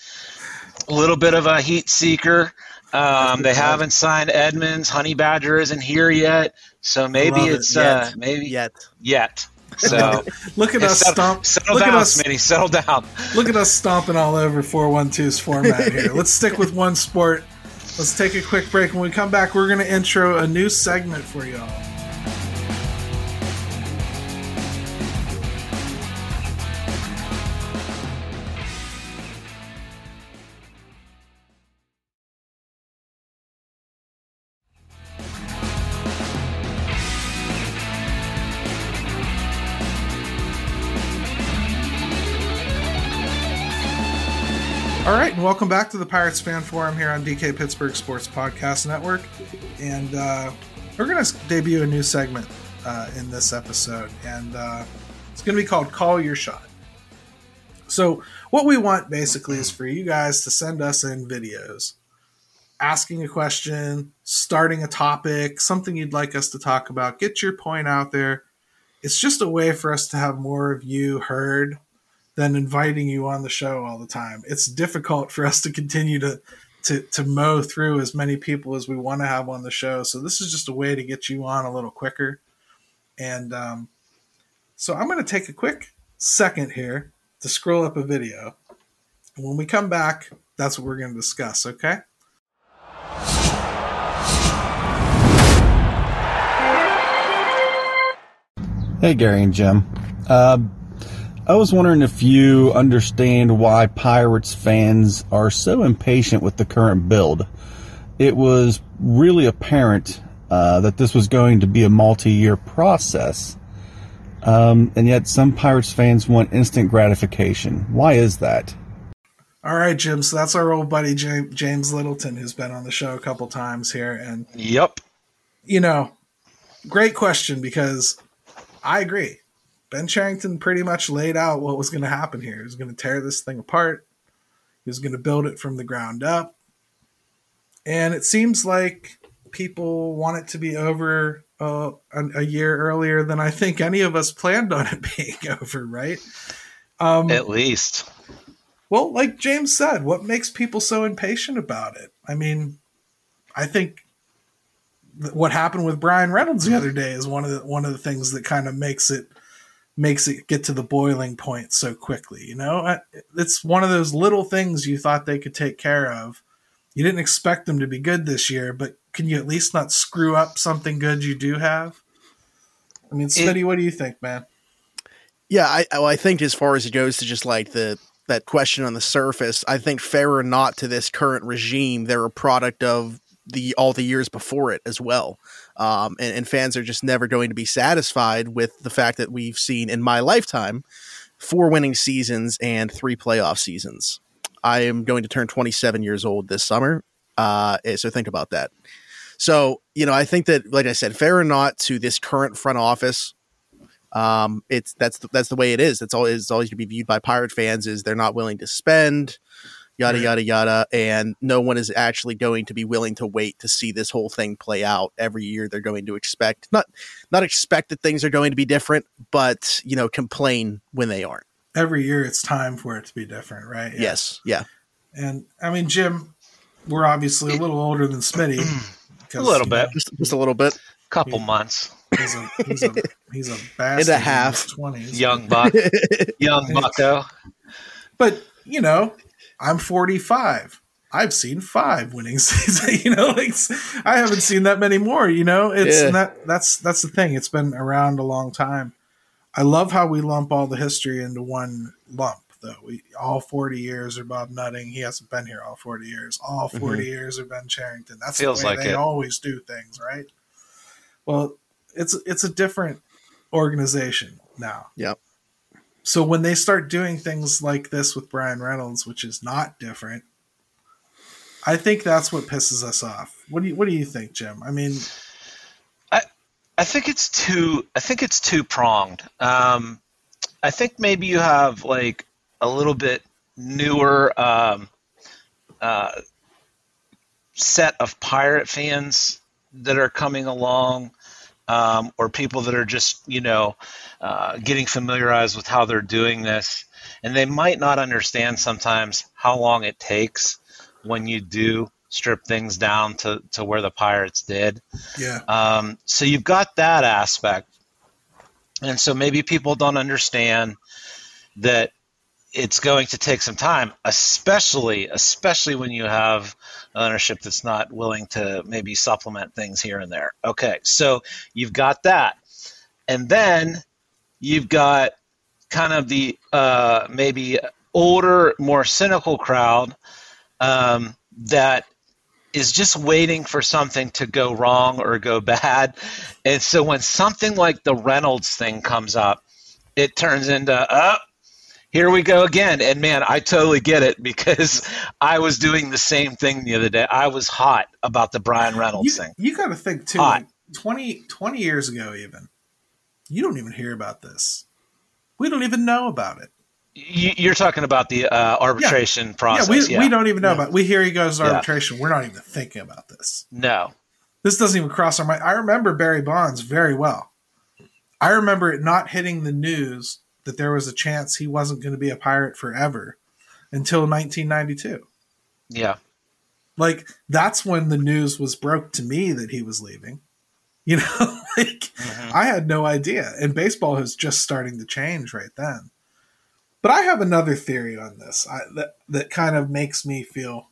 a little bit of a heat seeker. Um, they haven't signed Edmunds. Honey Badger isn't here yet, so maybe love it. it's Yet. uh, maybe Yet. yet. So look at us settle, stomp. settle Look at us. Smitty. Settle down. Look at us stomping all over 412's format here. Let's stick with one sport. Let's take a quick break. When we come back, we're going to intro a new segment for y'all. Welcome back to the Pirates Fan Forum here on DK Pittsburgh Sports Podcast Network. And uh, we're going to debut a new segment uh, in this episode, and uh, it's going to be called Call Your Shot. So, what we want basically is for you guys to send us in videos asking a question, starting a topic, something you'd like us to talk about. Get your point out there. It's just a way for us to have more of you heard than inviting you on the show all the time. It's difficult for us to continue to to to mow through as many people as we want to have on the show. So this is just a way to get you on a little quicker. And um, so I'm going to take a quick second here to scroll up a video. When we come back, that's what we're going to discuss. Okay. Hey, Gary and Jim. Uh, I was wondering if you understand why Pirates fans are so impatient with the current build. It was really apparent uh, that this was going to be a multi year process. Um, and yet, some Pirates fans want instant gratification. Why is that? All right, Jim. So that's our old buddy James Littleton, who's been on the show a couple times here. And yep, you know, great question because I agree. Ben Cherington pretty much laid out what was going to happen here. He was going to tear this thing apart. He was going to build it from the ground up. And it seems like people want it to be over uh, a, year earlier than I think any of us planned on it being over, right? Um, At least. Well, like James said, what makes people so impatient about it? I mean, I think what happened with Bryan Reynolds the other day is one of the one of the things that kind of makes it makes it get to the boiling point so quickly. You know, it's one of those little things you thought they could take care of. You didn't expect them to be good this year, but can you at least not screw up something good you do have? I mean, Smitty, what do you think, man? Yeah, I, I think as far as it goes to just like the that question on the surface, I think fair or not to this current regime, they're a product of the all the years before it as well. Um, and, and fans are just never going to be satisfied with the fact that we've seen in my lifetime four winning seasons and three playoff seasons. I am going to turn 27 years old this summer. Uh, eh, so think about that. So, you know, I think that, like I said, fair or not to this current front office, um, it's that's the, that's the way it is. That's always it's always to be viewed by pirate fans is they're not willing to spend, yada right. yada yada, and no one is actually going to be willing to wait to see this whole thing play out. Every year they're going to expect not not expect that things are going to be different, but you know, complain when they aren't. Every year it's time for it to be different, right? Yeah. Yes, yeah. And I mean, Jim, we're obviously a little older than Smitty. A little bit, know, just, just a little bit, couple he, months. He's a he's a he's a bastard. And a half twenties, young buck, young bucko. But you know, I'm 45. I've seen five winning seasons. You know, like I haven't seen that many more. You know, it's yeah. that that's that's the thing. It's been around a long time. I love how we lump all the history into one lump. Though we all 40 years are Bob Nutting. He hasn't been here all 40 years. All 40 mm-hmm. years are Ben Cherington. That's Feels the way like they it. always do things, right? Well, it's it's a different organization now. Yep. So when they start doing things like this with Bryan Reynolds, which is not different, I think that's what pisses us off. What do you What do you think, Jim? I mean, I I think it's too I think it's too pronged. Um, I think maybe you have like a little bit newer um, uh, set of pirate fans that are coming along um, or people that are just you know uh, getting familiarized with how they're doing this, and they might not understand sometimes how long it takes when you do strip things down to, to where the pirates did. Yeah. Um, so you've got that aspect, and so maybe people don't understand that it's going to take some time, especially especially when you have ownership that's not willing to maybe supplement things here and there. Okay, so you've got that, and then you've got kind of the uh, maybe older, more cynical crowd um, that is just waiting for something to go wrong or go bad, and so when something like the Reynolds thing comes up, it turns into oh here we go again. And man, I totally get it because I was doing the same thing the other day. I was hot about the Bryan Reynolds you, thing. You got to think too. Like 20, 20 years ago, even you don't even hear about this. We don't even know about it. You're talking about the uh, arbitration yeah. process. Yeah we, yeah. we don't even know yeah. about. It. We hear he goes to arbitration. We're not even thinking about this. No, this doesn't even cross our mind. I remember Barry Bonds very well. I remember it not hitting the news that there was a chance he wasn't going to be a pirate forever until 1992. Yeah. Like that's when the news was broke to me that he was leaving. You know, like mm-hmm. I had no idea. And baseball was just starting to change right then. But I have another theory on this I, that that kind of makes me feel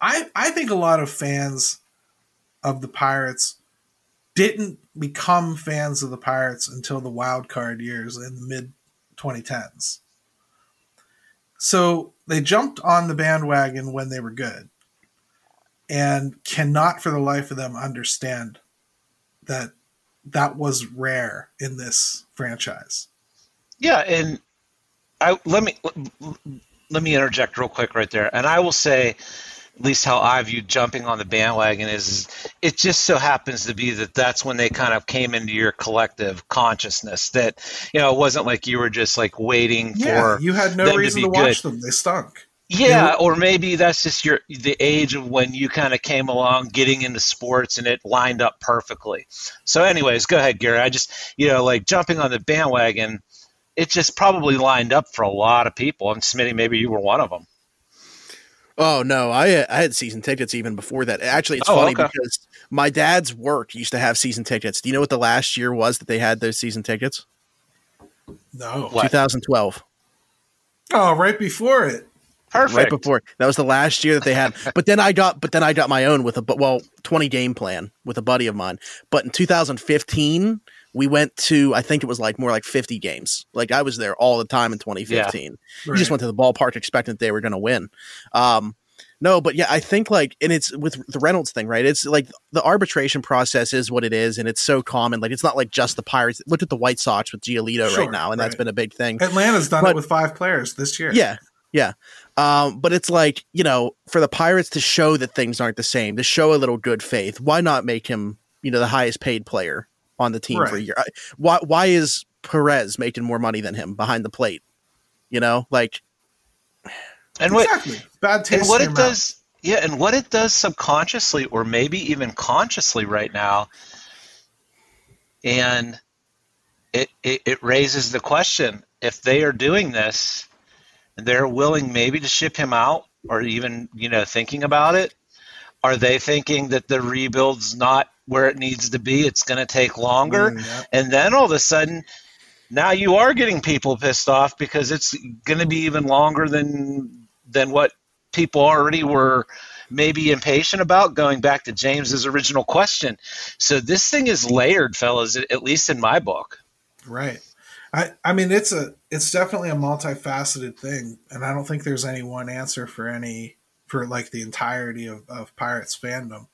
I I think a lot of fans of the Pirates didn't become fans of the Pirates until the wild card years in the mid 2010s. So they jumped on the bandwagon when they were good and cannot for the life of them understand that that was rare in this franchise. Yeah, and I let me let me interject real quick right there. And I will say at least how I view jumping on the bandwagon is it just so happens to be that that's when they kind of came into your collective consciousness that you know it wasn't like you were just like waiting yeah, for you had no reason to, to watch them. They stunk. Yeah or maybe that's just your the age of when you kind of came along getting into sports and it lined up perfectly. So anyways go ahead gary. I just you know like jumping on the bandwagon it just probably lined up for a lot of people. And smitty maybe you were one of them Oh no, I I had season tickets even before that. Actually, it's oh, funny okay. because my dad's work used to have season tickets. Do you know what the last year was that they had those season tickets? No, what? 2012. Oh, right before it. Perfect. Right before that was the last year that they had. but then I got, but then I got my own with a, well, 20 game plan with a buddy of mine. But in 2015, we went to I think it was like more like 50 games. Like I was there all the time in 2015. Yeah. Right. just went to the ballpark expecting they were going to win. Um, no, but yeah, I think like, and it's with the Reynolds thing, right? It's like the arbitration process is what it is, and it's so common. Like, it's not like just the Pirates. Look at the White Sox with Giolito sure, right now, and right. that's been a big thing. Atlanta's done but, it with five players this year. Yeah, yeah. Um, but it's like you know, for the Pirates to show that things aren't the same, to show a little good faith, why not make him, you know, the highest paid player on the team right. for a year. Why why is Perez making more money than him behind the plate? You know, like and what exactly. bad taste. And what it does, yeah, and what it does subconsciously or maybe even consciously right now, and it, it, it raises the question: if they are doing this, and they're willing maybe to ship him out, or even you know thinking about it, are they thinking that the rebuild's not where it needs to be. It's going to take longer. Mm, yeah. And then all of a sudden, now you are getting people pissed off because it's going to be even longer than than what people already were maybe impatient about going back to James's original question. So this thing is layered, fellas, at least in my book. Right. I, I mean it's a it's definitely a multifaceted thing and I don't think there's any one answer for any for like the entirety of, of Pirates fandom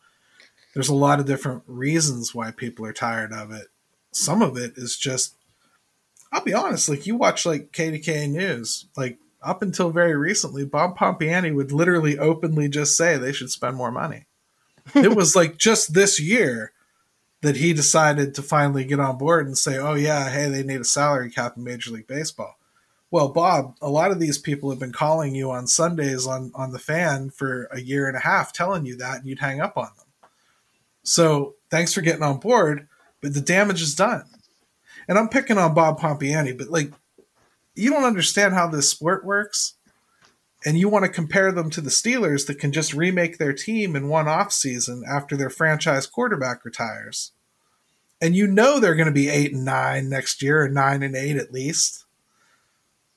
there's a lot of different reasons why people are tired of it. Some of it is just, I'll be honest, like you watch like KDKA News, like up until very recently, Bob Pompeani would literally openly just say they should spend more money. it was like just this year that he decided to finally get on board and say, oh, yeah, hey, they need a salary cap in Major League Baseball. Well, Bob, a lot of these people have been calling you on Sundays on, on the fan for a year and a half telling you that, and you'd hang up on them. So thanks for getting on board, but the damage is done. And I'm picking on Bob Pompeani, but like, you don't understand how this sport works. And you want to compare them to the Steelers that can just remake their team in one off season after their franchise quarterback retires. And you know they're going to be eight and nine next year, or nine and eight at least.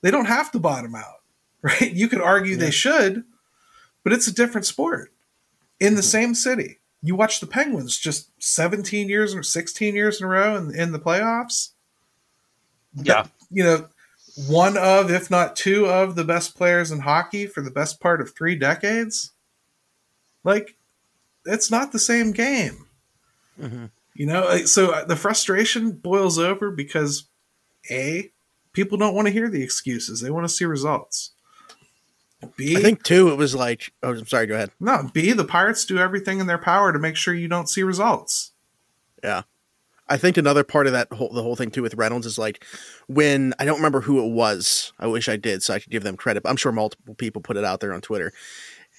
They don't have to bottom out, right? You could argue yeah. they should, but it's a different sport in the mm-hmm. same city you watch the Penguins just 17 years or 16 years in a row in, in the playoffs. Yeah. you know, one of, if not two of the best players in hockey for the best part of three decades. Like, it's not the same game. Mm-hmm. You know, so uh, the frustration boils over because A, people don't want to hear the excuses, they want to see results. B, I think too, it was like, oh, I'm sorry, go ahead. No, B, the Pirates do everything in their power to make sure you don't see results. Yeah. I think another part of that whole the whole thing too with Reynolds is like when I don't remember who it was. I wish I did so I could give them credit. But I'm sure multiple people put it out there on Twitter.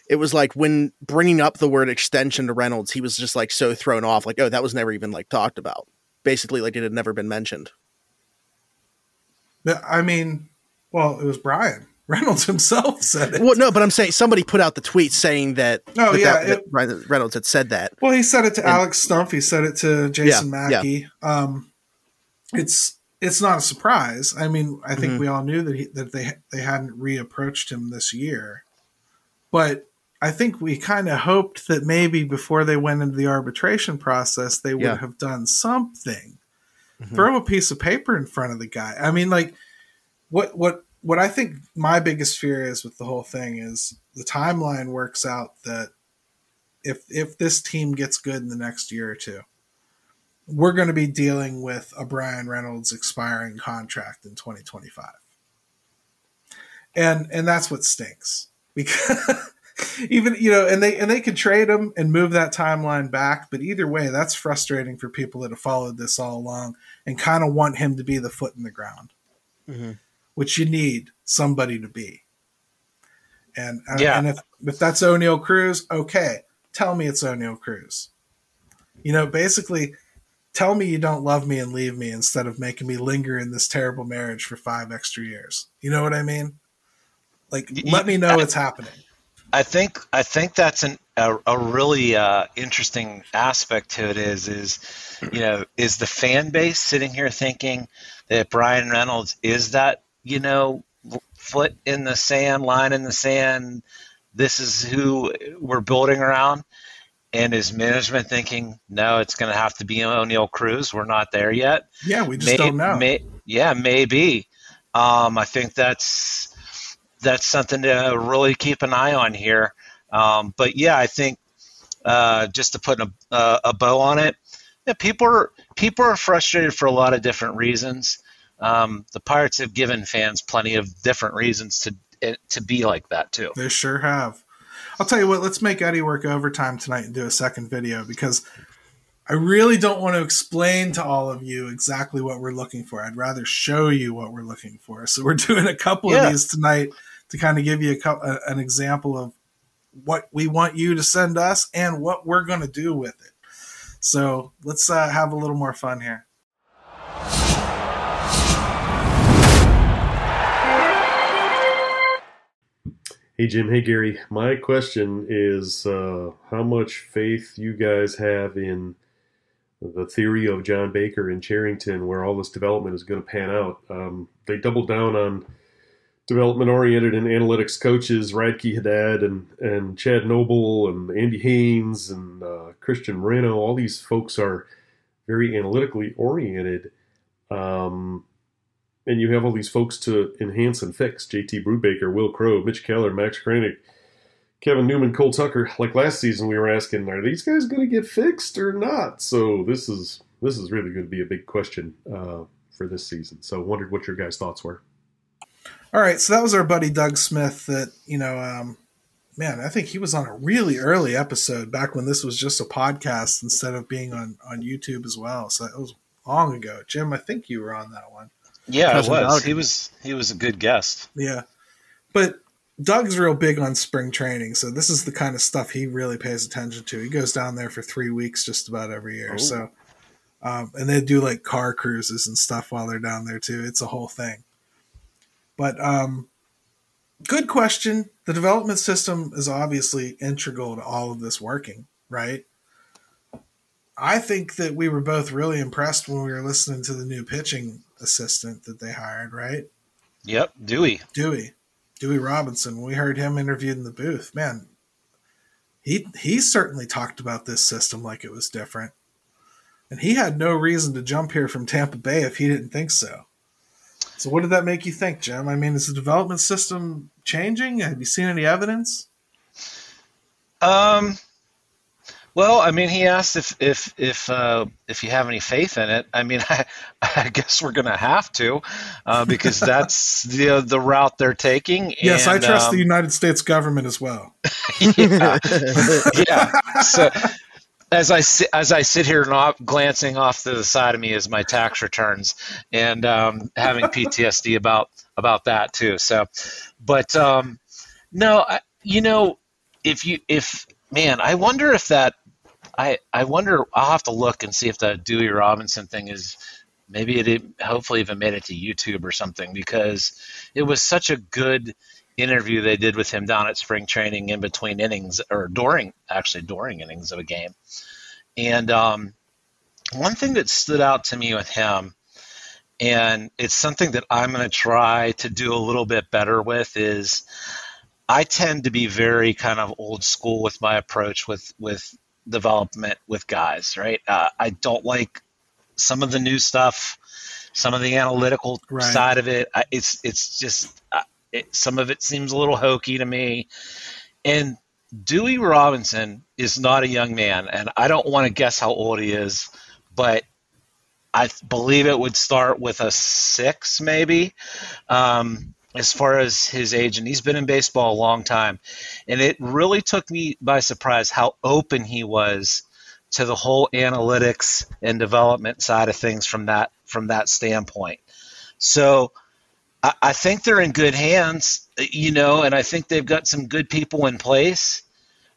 It was like when bringing up the word extension to Reynolds, he was just like so thrown off, like, oh, that was never even like talked about. Basically, like it had never been mentioned. I mean, well, it was Bryan. Reynolds himself said it. Well, no, but I'm saying somebody put out the tweet saying that. Oh that yeah, that, that Reynolds had said that. Well, he said it to and, Alex Stumpf. He said it to Jason yeah, Mackey. Yeah. Um, it's it's not a surprise. I mean, I think mm-hmm. we all knew that he, that they they hadn't reapproached him this year, but I think we kind of hoped that maybe before they went into the arbitration process, they would Yeah. have done something. Mhm. Throw a piece of paper in front of the guy. I mean, like, what what what I think my biggest fear is with the whole thing is the timeline works out that if if this team gets good in the next year or two, we're going to be dealing with a Bryan Reynolds expiring contract in 2025. And and that's what stinks. Because even you know, and they and they could trade him and move that timeline back, but either way, that's frustrating for people that have followed this all along and kind of want him to be the foot in the ground, Mhm. Which you need somebody to be. And uh, Yeah. and if if that's Oneil Cruz, okay, tell me it's Oneil Cruz. You know, basically, tell me you don't love me and leave me instead of making me linger in this terrible marriage for five extra years. You know what I mean? Like, let me know I- it's happening. I think I think that's an, a, a really uh, interesting aspect to it is is you know is the fan base sitting here thinking that Bryan Reynolds is that you know foot in the sand, line in the sand. This is who we're building around, and is management thinking no, it's going to have to be Oneil Cruz. We're not there yet. Yeah, we just May- don't know. may- yeah, maybe. Um, I think that's that's something to really keep an eye on here. Um, but yeah, I think uh, just to put a, a, bow on it, yeah, people are people are frustrated for a lot of different reasons. Um, the Pirates have given fans plenty of different reasons to eh, to be like that too. They sure have. I'll tell you what, let's make Eddie work overtime tonight and do a second video because I really don't want to explain to all of you exactly what we're looking for. I'd rather show you what we're looking for. So we're doing a couple Yeah. of these tonight to kind of give you a, a, an example of what we want you to send us and what we're going to do with it. So let's uh, have a little more fun here. Hey Jim, hey Gary. My question is uh, how much faith you guys have in the theory of John Baker in Cherington, where all this development is going to pan out. Um, they doubled down on development oriented and analytics coaches, Radley Haddad and, and Chad Noble and Andy Haines and uh, Christian Marrero. All these folks are very analytically oriented. Um, and you have all these folks to enhance and fix JT Brubaker, Wil Crowe, Mitch Keller, Max Kranick, Kevin Newman, Cole Tucker. Like last season, we were asking, are these guys going to get fixed or not? So this is this is really going to be a big question uh, for this season. So I wondered what your guys' thoughts were. All right, so that was our buddy Doug Smith. That you know, um, man, I think he was on a really early episode back when this was just a podcast instead of being on on YouTube as well. So that was long ago. Jim, I think you were on that one. Yeah, it was. Doug. He was he was a good guest. Yeah, but Doug's real big on spring training, so this is the kind of stuff he really pays attention to. He goes down there for three weeks just about every year. Oh. So, um, and they do like car cruises and stuff while they're down there too. It's a whole thing. But um, good question. The development system is obviously integral to all of this working, right? I think that we were both really impressed when we were listening to the new pitching assistant that they hired, right? Yep, Dewey. Dewey, Dewey Robinson. We heard him interviewed in the booth. Man, he he certainly talked about this system like it was different, and he had no reason to jump here from Tampa Bay if he didn't think so. So, what did that make you think, Jim? I mean, is the development system changing? Have you seen any evidence? Um, well, I mean, he asked if if if uh, if you have any faith in it. I mean, I, I guess we're gonna have to uh, because that's the the route they're taking. yes, I trust um, the United States government as well. yeah, yeah. So as I sit, as I sit here not glancing off to the side of me is my tax returns and um, having PTSD about about that too. So, but um, no, I, you know, if you if man, I wonder if that I I wonder I'll have to look and see if the Dewey Robinson thing is maybe it hopefully even made it to YouTube or something because it was such a good interview they did with him down at spring training in between innings or during actually during innings of a game. And um, one thing that stood out to me with him, and it's something that I'm going to try to do a little bit better with, is I tend to be very kind of old school with my approach with with development with guys. Right, uh, I don't like some of the new stuff, some of the analytical Right. side of it. I, it's it's just uh, it, some of it seems a little hokey to me, and Dewey Robinson is not a young man, and I don't want to guess how old he is, but I believe it would start with a six, maybe, um, as far as his age. And he's been in baseball a long time. And it really took me by surprise how open he was to the whole analytics and development side of things from that from that standpoint. So I, I think they're in good hands, you know, and I think they've got some good people in place.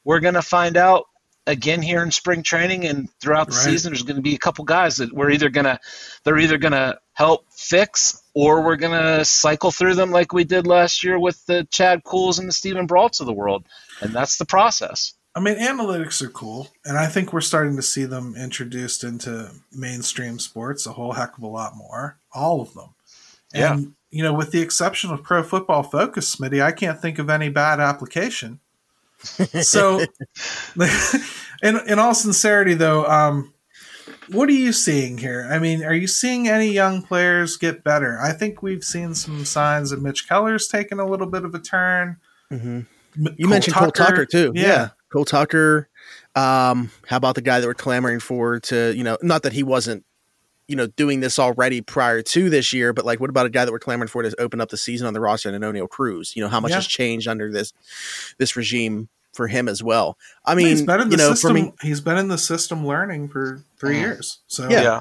We're going to find out again here in spring training and throughout the Right. season. There's going to be a couple guys that we're either going to they're either going to help fix or we're going to cycle through them like we did last year with the Chad Kuhls and the Steven Braults of the world, and that's the process. I mean, analytics are cool, and I think we're starting to see them introduced into mainstream sports a whole heck of a lot more. All of them. Yeah. And, you know, with the exception of Pro Football Focus, Smitty, I can't think of any bad application. So, in, in all sincerity, though, um, what are you seeing here? I mean, are you seeing any young players get better? I think we've seen some signs that Mitch Keller's taking a little bit of a turn. Mhm. M- You mentioned Cole Tucker too. Yeah. Yeah. Cole Tucker. Um, how about the guy that we're clamoring for to, you know, not that he wasn't, you know, doing this already prior to this year, but like what about a guy that we're clamoring for to open up the season on the roster and Oneil Cruz? You know, how much Yeah. has changed under this this regime for him as well. I I mean, mean, he's been in you the know, system. for me, he's been in the system learning for 3 Mhm. years. So Yeah.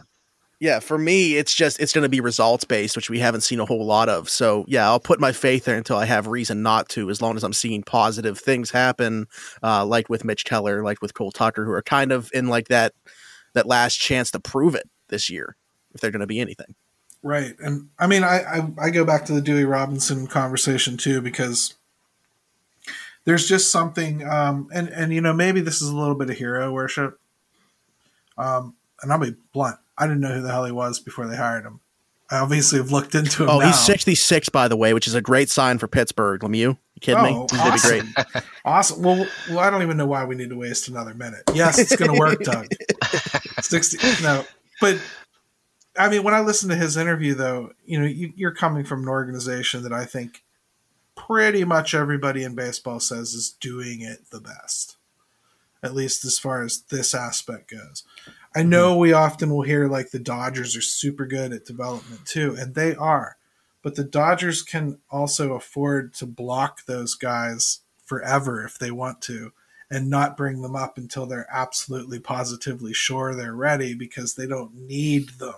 yeah, for me, it's just it's going to be results based, which we haven't seen a whole lot of. So yeah, I'll put my faith there until I have reason not to. As long as I'm seeing positive things happen, uh, like with Mitch Keller, like with Cole Tucker, who are kind of in like that that last chance to prove it this year, if they're going to be anything. right. And I mean, I, I I go back to the Dewey Robinson conversation too because there's just something, um, and and you know maybe this is a little bit of hero worship. Um, and I'll be blunt. I didn't know who the hell he was before they hired him. I obviously have looked into him. Oh, now. he's 66 by the way, which is a great sign for Pittsburgh. Lemieux, you kidding me? Oh, He's going be great. awesome. Awesome. Well, well, I don't even know why we need to waste another minute. Yes, it's going to work, Doug. Sixty. No, but I mean, when I listen to his interview, though, you know, you, you're coming from an organization that I think pretty much everybody in baseball says is doing it the best, at least as far as this aspect goes. I mhm. know we often will hear like the Dodgers are super good at development too, and they are. But the Dodgers can also afford to block those guys forever if they want to and not bring them up until they're absolutely positively sure they're ready because they don't need them.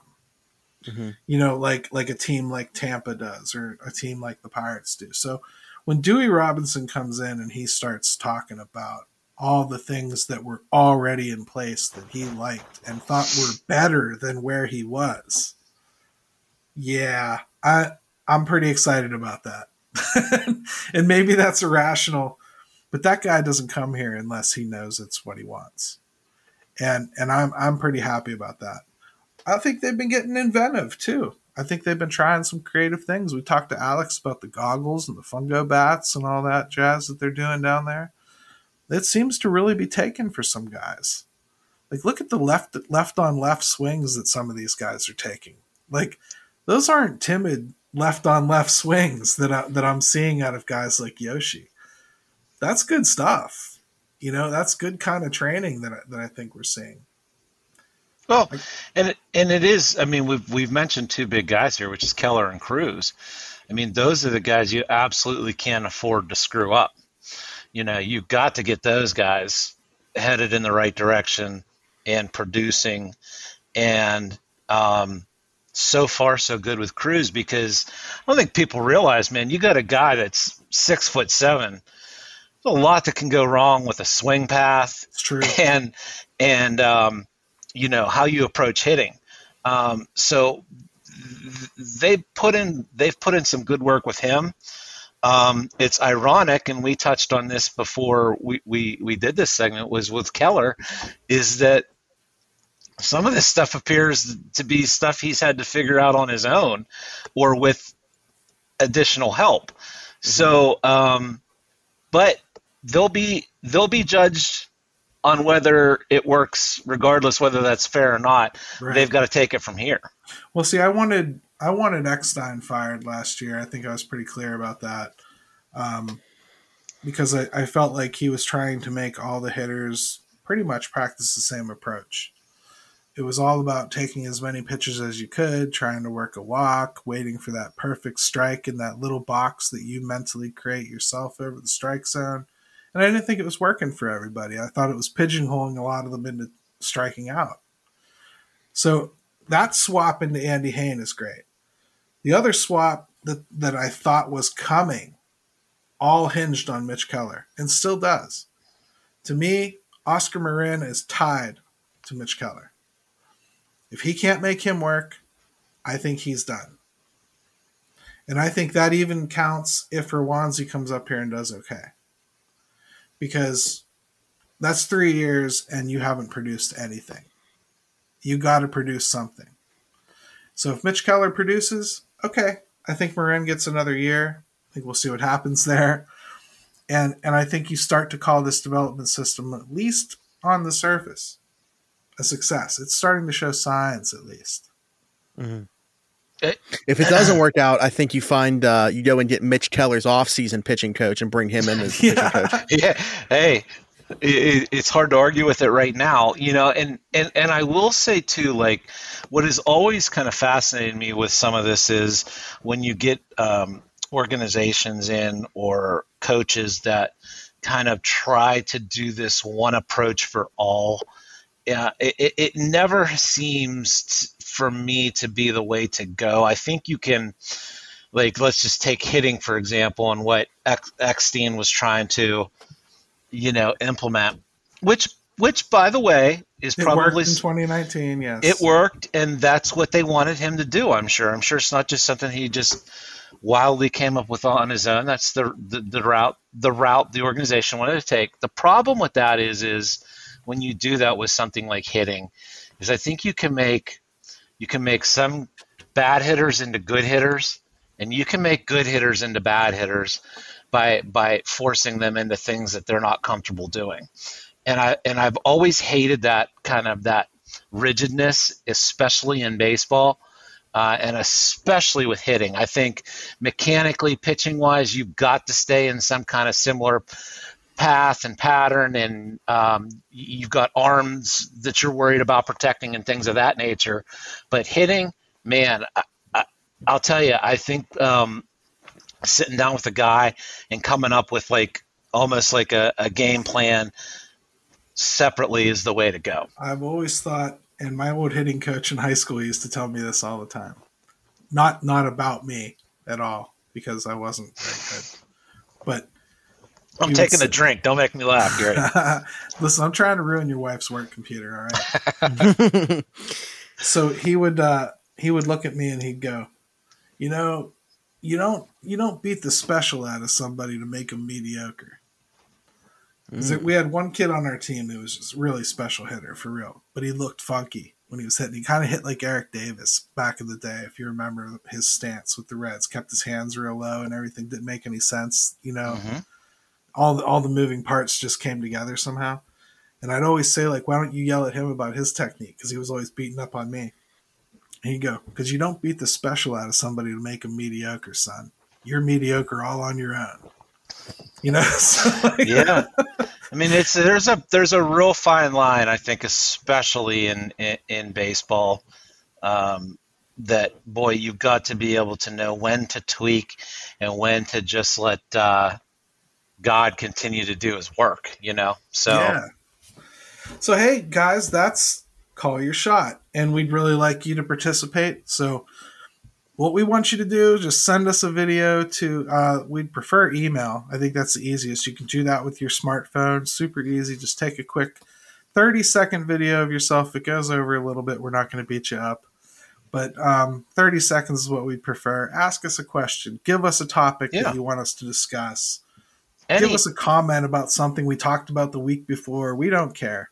Mhm. You know, like like a team like Tampa does or a team like the Pirates do. So when Dewey Robinson comes in and he starts talking about all the things that were already in place that he liked and thought were better than where he was. Yeah, I I'm pretty excited about that. and maybe that's irrational, but that guy doesn't come here unless he knows it's what he wants. And and I'm I'm pretty happy about that. I think they've been getting inventive too. I think they've been trying some creative things. We talked to Alex about the goggles and the fungo bats and all that jazz that they're doing down there. It seems to really be taken for some guys. Like look at the left left on left swings that some of these guys are taking. Like those aren't timid left on left swings that I, that I'm seeing out of guys like Yoshi. That's good stuff. You know, that's good kind of training that I, that I think we're seeing. Well, and it, and it is. I mean, we've we've mentioned two big guys here, which is Keller and Cruz. I mean, those are the guys you absolutely can't afford to screw up. You know, you've got to get those guys headed in the right direction and producing. And um, so far, so good with Cruz because I don't think people realize, man, you got a guy that's six foot seven. There's a lot that can go wrong with a swing path It's true. and and um, you know how you approach hitting. Um, so they put in they've put in some good work with him. Um, it's ironic, and we touched on this before we, we, we did this segment was with Keller, is that some of this stuff appears to be stuff he's had to figure out on his own or with additional help. So um, but they'll be they'll be judged on whether it works, regardless whether that's fair or not. Right. They've got to take it from here. Well, see, I wanted I wanted Eckstein fired last year. I think I was pretty clear about that. Um, because I, I felt like he was trying to make all the hitters pretty much practice the same approach. It was all about taking as many pitches as you could, trying to work a walk, waiting for that perfect strike in that little box that you mentally create yourself over the strike zone. And I didn't think it was working for everybody. I thought it was pigeonholing a lot of them into striking out. So that swap into Andy Hain is great. The other swap that, that I thought was coming all hinged on Mitch Keller and still does. To me, Oscar Marin is tied to Mitch Keller. If he can't make him work, I think he's done. And I think that even counts if Roansy comes up here and does okay. Because that's three years and you haven't produced anything. You got to produce something. So if Mitch Keller produces, okay, I think Marin gets another year. I think we'll see what happens there. And and I think you start to call this development system at least on the surface a success. It's starting to show signs at least. Mm-hmm. If it doesn't work out, I think you find uh, you go and get Mitch Keller's off-season pitching coach and bring him in as Yeah. pitching coach. yeah hey it, it's hard to argue with it right now you know and, and and i will say too like what has always kind of fascinated me with some of this is when you get um, organizations in or coaches that kind of try to do this one approach for all yeah, it, it- it never seems t- for me to be the way to go. I think you can, like, let's just take hitting for example, and what Eck- Eckstein was trying to, you know, implement, which, which by the way, is It probably worked in 2019, yes. it worked, and that's what they wanted him to do. I'm sure. I'm sure it's not just something he just wildly came up with on his own. That's the the, the route the route the organization wanted to take. The problem with that is is when you do that with something like hitting, is I think you can make you can make some bad hitters into good hitters, and you can make good hitters into bad hitters by by forcing them into things that they're not comfortable doing. And I and I've always hated that kind of that rigidness, especially in baseball, uh, and especially with hitting. I think mechanically, pitching wise, you've got to stay in some kind of similar path and pattern, and um, you've got arms that you're worried about protecting and things of that nature. But hitting, man, I, I, I'll tell you, I think um, sitting down with a guy and coming up with like almost like a, a game plan separately is the way to go. I've always thought, and my old hitting coach in high school used to tell me this all the time. Not not about me at all, because I wasn't very good. But I'm taking a drink. Don't make me laugh, Gary. listen, I'm trying to ruin your wife's work computer, all right? so he would uh he would look at me and he'd go, You know, you don't you don't beat the special out of somebody to make them mediocre. 'Cause We had one kid on our team who was just a really special hitter for real, but he looked funky when he was hitting. He kind of hit like Eric Davis back in the day, if you remember his stance with the Reds. Kept his hands real low and everything didn't make any sense. You know, Mhm. All the, all the moving parts just came together somehow. And I'd always say like, why don't you yell at him about his technique? Because he was always beating up on me. And he'd go, because you don't beat the special out of somebody to make them mediocre, son. You're mediocre all on your own. You know, so like, yeah. I mean, it's there's a there's a real fine line, I think, especially in in, in baseball. Um, that boy, you've got to be able to know when to tweak and when to just let uh, God continue to do His work. You know, so Yeah. So hey guys, that's call your shot, and we'd really like you to participate. So what we want you to do is just send us a video to uh, we'd prefer email. I think that's the easiest. You can do that with your smartphone. Super easy. Just take a quick 30 second video of yourself. If it goes over a little bit we're not going to beat you up. But um, 30 seconds is what we'd prefer. Ask us a question. Give us a topic Yeah. that you want us to discuss any, give us a comment about something we talked about the week before we don't care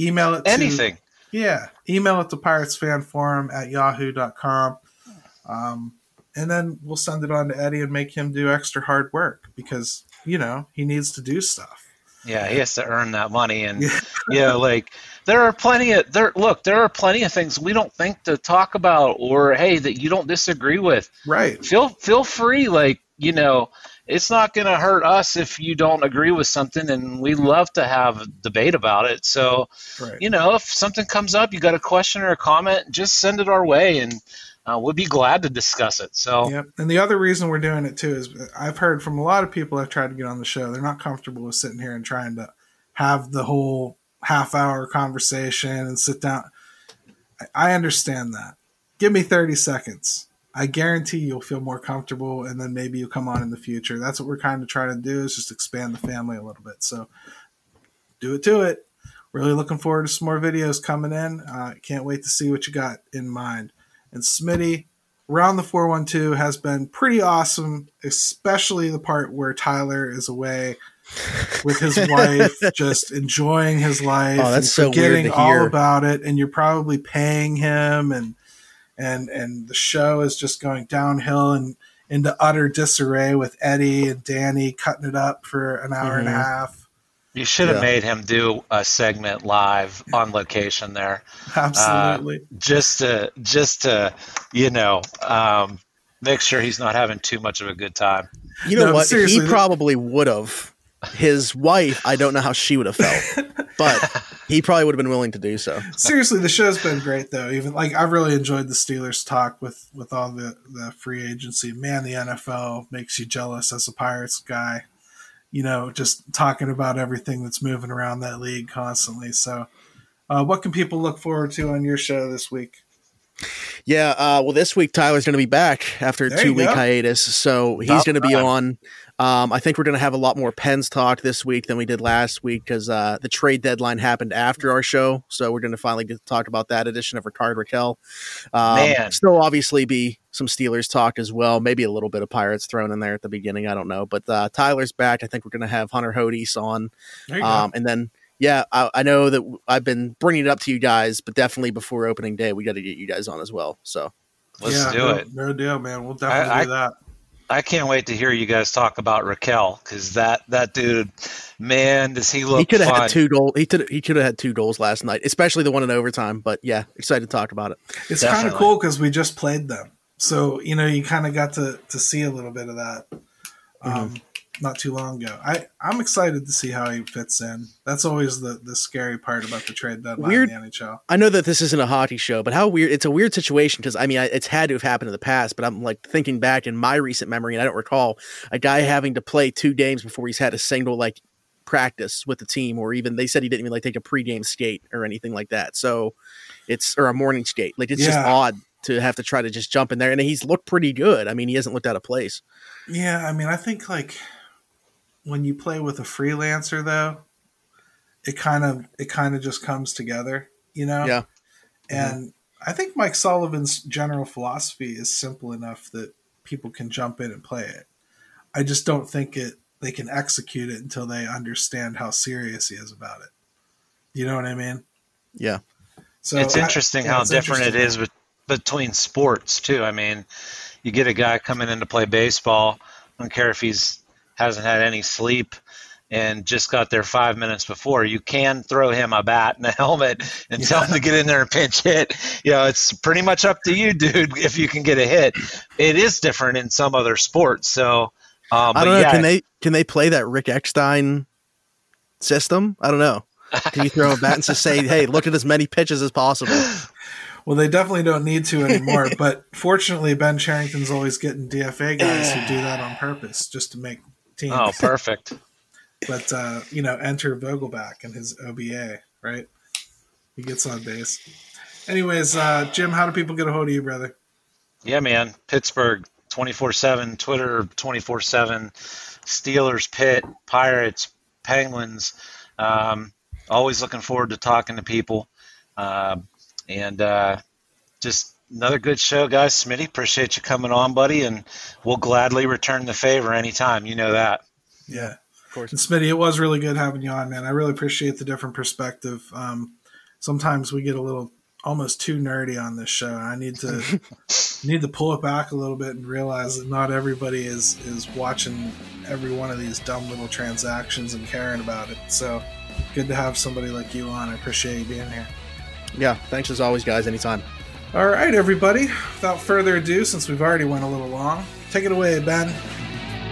email it to anything. yeah, email it to piratesfanforum at yahoo.com. Um, and then we'll send it on to Eddie and make him do extra hard work because you know he needs to do stuff. Yeah, he has to earn that money, and yeah, you know, like there are plenty of there. Look, there are plenty of things we don't think to talk about, or hey, that you don't disagree with. Right. Feel feel free, like you know, it's not going to hurt us if you don't agree with something, and we love to have a debate about it. So, Right. you know, if something comes up, you got a question or a comment, just send it our way, and uh, we'll be glad to discuss it. So, Yep. And the other reason we're doing it too is I've heard from a lot of people I've tried to get on the show, they're not comfortable with sitting here and trying to have the whole half hour conversation and sit down. I- I understand that. Give me 30 seconds. I guarantee you'll feel more comfortable and then maybe you'll come on in the future. That's what we're kind of trying to do is just expand the family a little bit. So do it to it. Really looking forward to some more videos coming in. Uh, can't wait to see what you got in mind. And Smitty, Round the 412 has been pretty awesome, especially the part where Tyler is away with his wife, just enjoying his life Oh, that's and so weird forgetting to all about it. And you're probably paying him and and and the show is just going downhill and into utter disarray with Eddie and Danny cutting it up for an hour and a Mhm. half. you should have Yeah. made him do a segment live on location there. Absolutely. just to just to you know um, make sure he's not having too much of a good time. You know No, what? seriously, he probably would have. His wife, I don't know how she would have felt, but he probably would have been willing to do so. Seriously, the show's been great though. Even like I've really enjoyed the Steelers talk with with all the the free agency. Man, the NFL makes you jealous as a Pirates guy. You know, just talking about everything that's moving around that league constantly. So, uh, what can people look forward to on your show this week? Yeah, uh, well, this week Tyler's going to be back after a two week hiatus, so he's going to be on. Um, I think we're going to have a lot more Pens talk this week than we did last week because uh, the trade deadline happened after our show, so we're going to finally get to talk about that edition of Rickard Rakell. Um, Man. still obviously be some Steelers talk as well, maybe a little bit of Pirates thrown in there at the beginning. I don't know, but uh, Tyler's back. I think we're going to have Hunter Hodis on. Um, and then, yeah, I, I know that I've been bringing it up to you guys, but definitely before opening day, we got to get you guys on as well. So, Let's yeah, do no, it. No deal, man. We'll definitely I- do that. I can't wait to hear you guys talk about Rakell because that that dude, man, does he look he could have had two goals. He could he could have had two goals last night, especially the one in overtime. But yeah, excited to talk about it. It's kind of cool because we just played them, so you know you kind of got to to see a little bit of that um, not too long ago. I I'm excited to see how he fits in. That's always the the scary part about the trade deadline Weird- in the NHL. I know that this isn't a hockey show, but how weird! It's a weird situation because I mean, I, it's had to have happened in the past. But I'm like thinking back in my recent memory, and I don't recall a guy having to play two games before he's had a single like practice with the team, or even they said he didn't even like take a pregame skate or anything like that. So it's or a morning skate. Like it's just odd to have to try to just jump in there, and he's looked pretty good. I mean, he hasn't looked out of place. Yeah, I mean, I think like when you play with a freelancer, though, it kind of it kind of just comes together, you know. Yeah. Mm-hmm. And I think Mike Sullivan's general philosophy is simple enough that people can jump in and play it. I just don't think it they can execute it until they understand how serious he is about it. You know what I mean? Yeah. So it's I- interesting yeah, how it's different it interesting. is bet- between sports too. I mean, you get a guy coming in to play baseball. I don't care if he's hasn't had any sleep and just got there five minutes before. You can throw him a bat and a helmet and tell him to get in there and pinch hit. You know, it's pretty much up to you, dude. If you can get a hit, it is different in some other sports. So, um, I don't know. yeah, Can they can they play that Rick Eckstein system? I don't know. Can you throw a bat and just say, "Hey, look at as many pitches as possible"? Well, they definitely don't need to anymore. but fortunately, Ben Cherington's always getting DFA guys who do that on purpose just to make teams. oh, perfect. But uh, you know, enter Vogelbach and his OBA, right? He gets on base. Anyways, uh, Jim, how do people get a hold of you, brother? Yeah, man. Pittsburgh 24 7, Twitter 24 7, Steelers, Pitt, Pirates, Penguins. Um, always looking forward to talking to people. Uh, and uh, just another good show, guys. Smitty, appreciate you coming on, buddy. And we'll gladly return the favor anytime. You know that. Yeah. Of course. And Smitty, it was really good having you on, man. I really appreciate the different perspective. Um, sometimes we get a little almost too nerdy on this show. I need to need to pull it back a little bit and realize that not everybody is is watching every one of these dumb little transactions and caring about it. So good to have somebody like you on. I appreciate you being here. Yeah, thanks as always, guys. Anytime. All right, everybody. Without further ado, since we've already went a little long, take it away, Ben.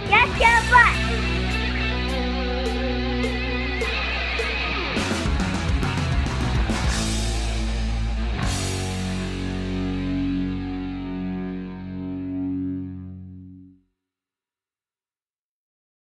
Yes, your butt.